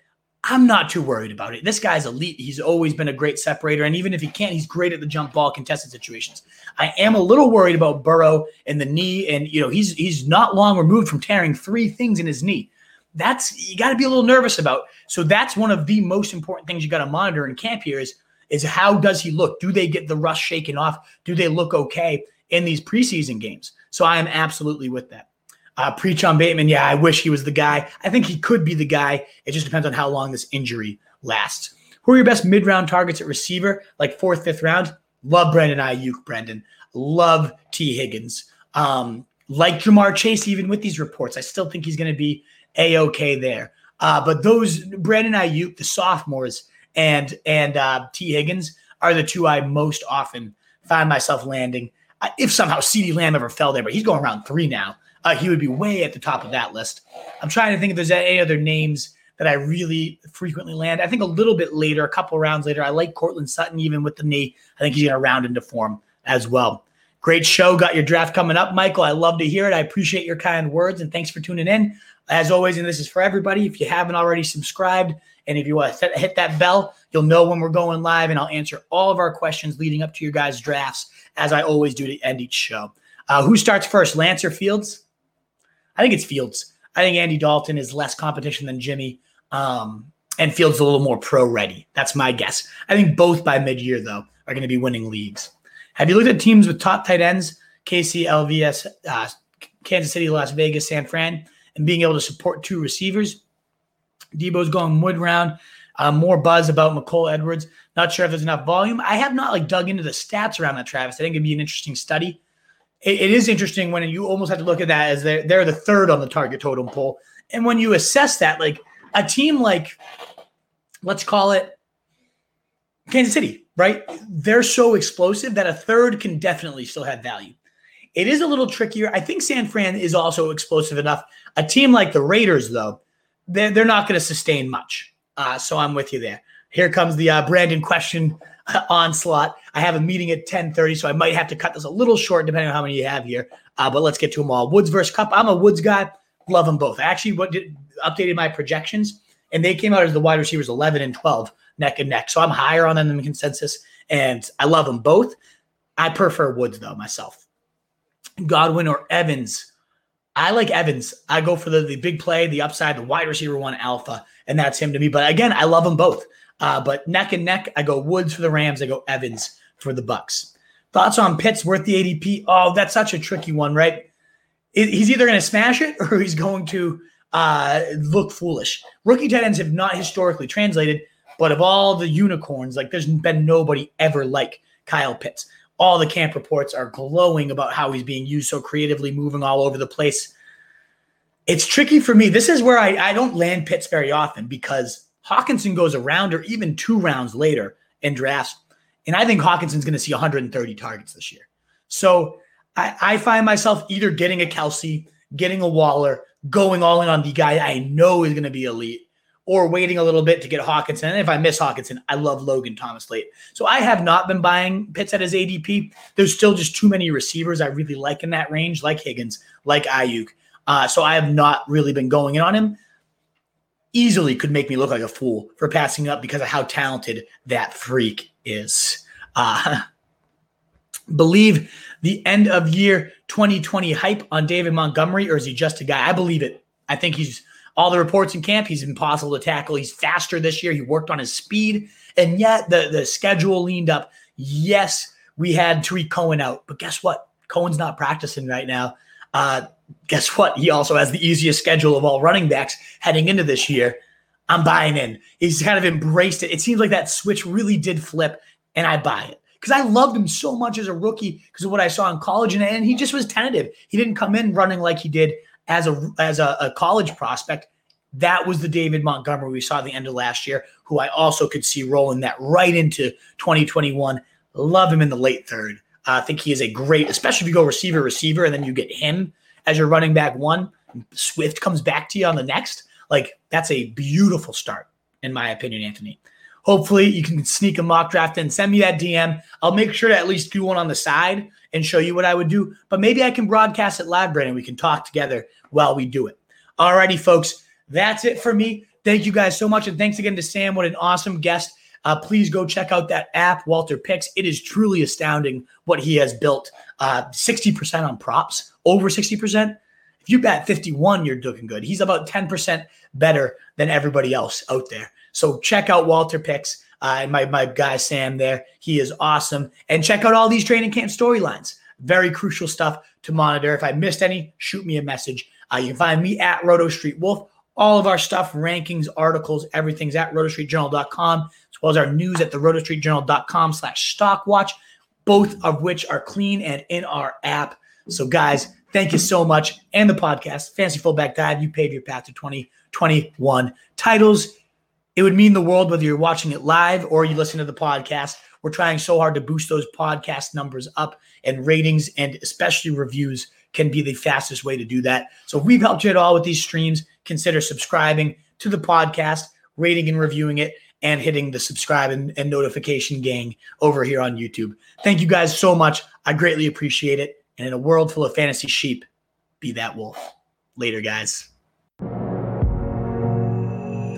I'm not too worried about it. This guy's elite. He's always been a great separator, and even if he can't, he's great at the jump ball contested situations. I am a little worried about Burrow and the knee, and you know he's he's not long removed from tearing three things in his knee. That's you got to be a little nervous about. So that's one of the most important things you got to monitor in camp here is is how does he look? Do they get the rust shaken off? Do they look okay in these preseason games? So I am absolutely with that. Uh, preach on Bateman. Yeah, I wish he was the guy. I think he could be the guy. It just depends on how long this injury lasts. Who are your best mid round targets at receiver, like fourth, fifth round? Love Brandon Aiyuk, Brendan. Love Tee Higgins. Um, like Ja'Marr Chase, even with these reports, I still think he's going to be a okay there. Uh, but those Brandon Aiyuk, the sophomores, and and uh, Tee Higgins are the two I most often find myself landing. If somehow CeeDee Lamb ever fell there, but he's going around three now, uh, he would be way at the top of that list. I'm trying to think if there's any other names that I really frequently land. I think a little bit later, a couple rounds later, I like Courtland Sutton even with the knee. I think he's going to round into form as well. Great show. Got your draft coming up, Michael. I love to hear it. I appreciate your kind words and thanks for tuning in. As always, and this is for everybody, if you haven't already subscribed, and if you want to hit that bell, you'll know when we're going live, and I'll answer all of our questions leading up to your guys' drafts, as I always do to end each show. Uh, who starts first, Lance or Fields? I think it's Fields. I think Andy Dalton is less competition than Jimmy, um, and Fields a little more pro ready. That's my guess. I think both by mid year, though, are going to be winning leagues. Have you looked at teams with top tight ends, KC, LVS, uh, Kansas City, Las Vegas, San Fran, and being able to support two receivers? Deebo's going mid round. Uh, more buzz about Mecole Edwards. Not sure if there's enough volume. I have not like dug into the stats around that, Travis. I think it'd be an interesting study. it, it is interesting when you almost have to look at that as they're, they're the third on the target totem pole. And when you assess that, like a team like, let's call it Kansas City, right? They're so explosive that a third can definitely still have value. It is a little trickier. I think San Fran is also explosive enough. A team like the Raiders, though, they're, they're not going to sustain much. Uh, so I'm with you there. Here comes the uh, Brandon question uh, onslaught. I have a meeting at 10:30, so I might have to cut this a little short depending on how many you have here. Uh, but let's get to them all. Woods versus Kupp. I'm a Woods guy. Love them both. I actually what did, updated my projections, and they came out as the wide receivers 11 and 12 neck and neck. So I'm higher on them than the consensus, and I love them both. I prefer Woods though myself. Godwin or Evans. I like Evans. I go for the, the big play, the upside, the wide receiver one alpha, and that's him to me. But again, I love them both. Uh, but neck and neck, I go Woods for the Rams. I go Evans for the Bucs. Thoughts on Pitts worth the ADP? Oh, that's such a tricky one, right? he's either going to smash it or he's going to uh, look foolish. Rookie tight ends have not historically translated, but of all the unicorns, like there's been nobody ever like Kyle Pitts all the camp reports are glowing about how he's being used so creatively, moving all over the place. It's tricky for me. This is where I, I don't land Pitts very often because Hockenson goes a round or even two rounds later in drafts. And I think Hockenson's going to see 130 targets this year. So I, I, find myself either getting a Kelce, getting a Waller, going all in on the guy I know is going to be elite, or waiting a little bit to get Hockenson. And if I miss Hockenson, I love Logan Thomas late. So I have not been buying Pitts at his ADP. There's still just too many receivers I really like in that range, like Higgins, like Aiyuk. Uh, so I have not really been going in on him. Easily could make me look like a fool for passing up because of how talented that freak is. Uh, believe the end of year 2020 hype on David Montgomery, or is he just a guy? I believe it. I think he's all the reports in camp. He's impossible to tackle. He's faster this year. He worked on his speed, and yet the the schedule leaned up. Yes, we had Tarik Cohen out, but guess what? Cohen's not practicing right now. Uh, guess what? He also has the easiest schedule of all running backs heading into this year. I'm buying in. He's kind of embraced it. It seems like that switch really did flip, and I buy it because I loved him so much as a rookie because of what I saw in college, and, and he just was tentative. He didn't come in running like he did as a as a, a college prospect. That was the David Montgomery we saw at the end of last year, who I also could see rolling that right into 2021. Love him in the late third. Uh, I think he is a great, especially if you go receiver receiver, and then you get him as your running back one. Swift comes back to you on the next. Like that's a beautiful start, in my opinion, Anthony. Hopefully, you can sneak a mock draft and send me that DM. I'll make sure to at least do one on the side and show you what I would do. But maybe I can broadcast it live, Brandon. We can talk together while we do it. Alrighty, folks, that's it for me. Thank you guys so much. And thanks again to Sam. What an awesome guest. Uh, please go check out that app, Walter Picks. It is truly astounding what he has built. Uh, 60% on props, over 60%. If you bet 51, you're looking good. He's about 10% better than everybody else out there. So check out Walter Picks uh, and my, my guy Sam there. He is awesome. And check out all these training camp storylines. Very crucial stuff to monitor. If I missed any, shoot me a message. Uh, you can find me at Roto Street Wolf. All of our stuff, rankings, articles, everything's at rotostreetjournal.com, as well as our news at the rotostreetjournal.com slash stockwatch, both of which are clean and in our app. So, guys, thank you so much. And the podcast, Fancy Fullback Dive, you paved your path to 2021 titles. It would mean the world whether you're watching it live or you listen to the podcast. We're trying so hard to boost those podcast numbers up, and ratings and especially reviews can be the fastest way to do that. So if we've helped you at all with these streams, consider subscribing to the podcast, rating and reviewing it, and hitting the subscribe and, and notification gang over here on YouTube. Thank you guys so much. I greatly appreciate it. And in a world full of fantasy sheep, be that wolf. Later, guys.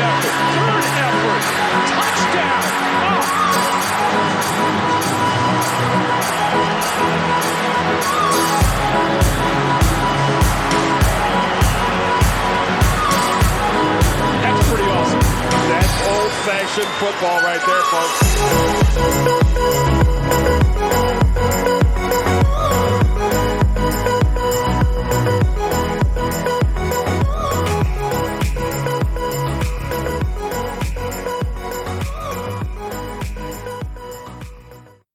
Third touchdown. That's pretty awesome. That's old-fashioned football right there, folks.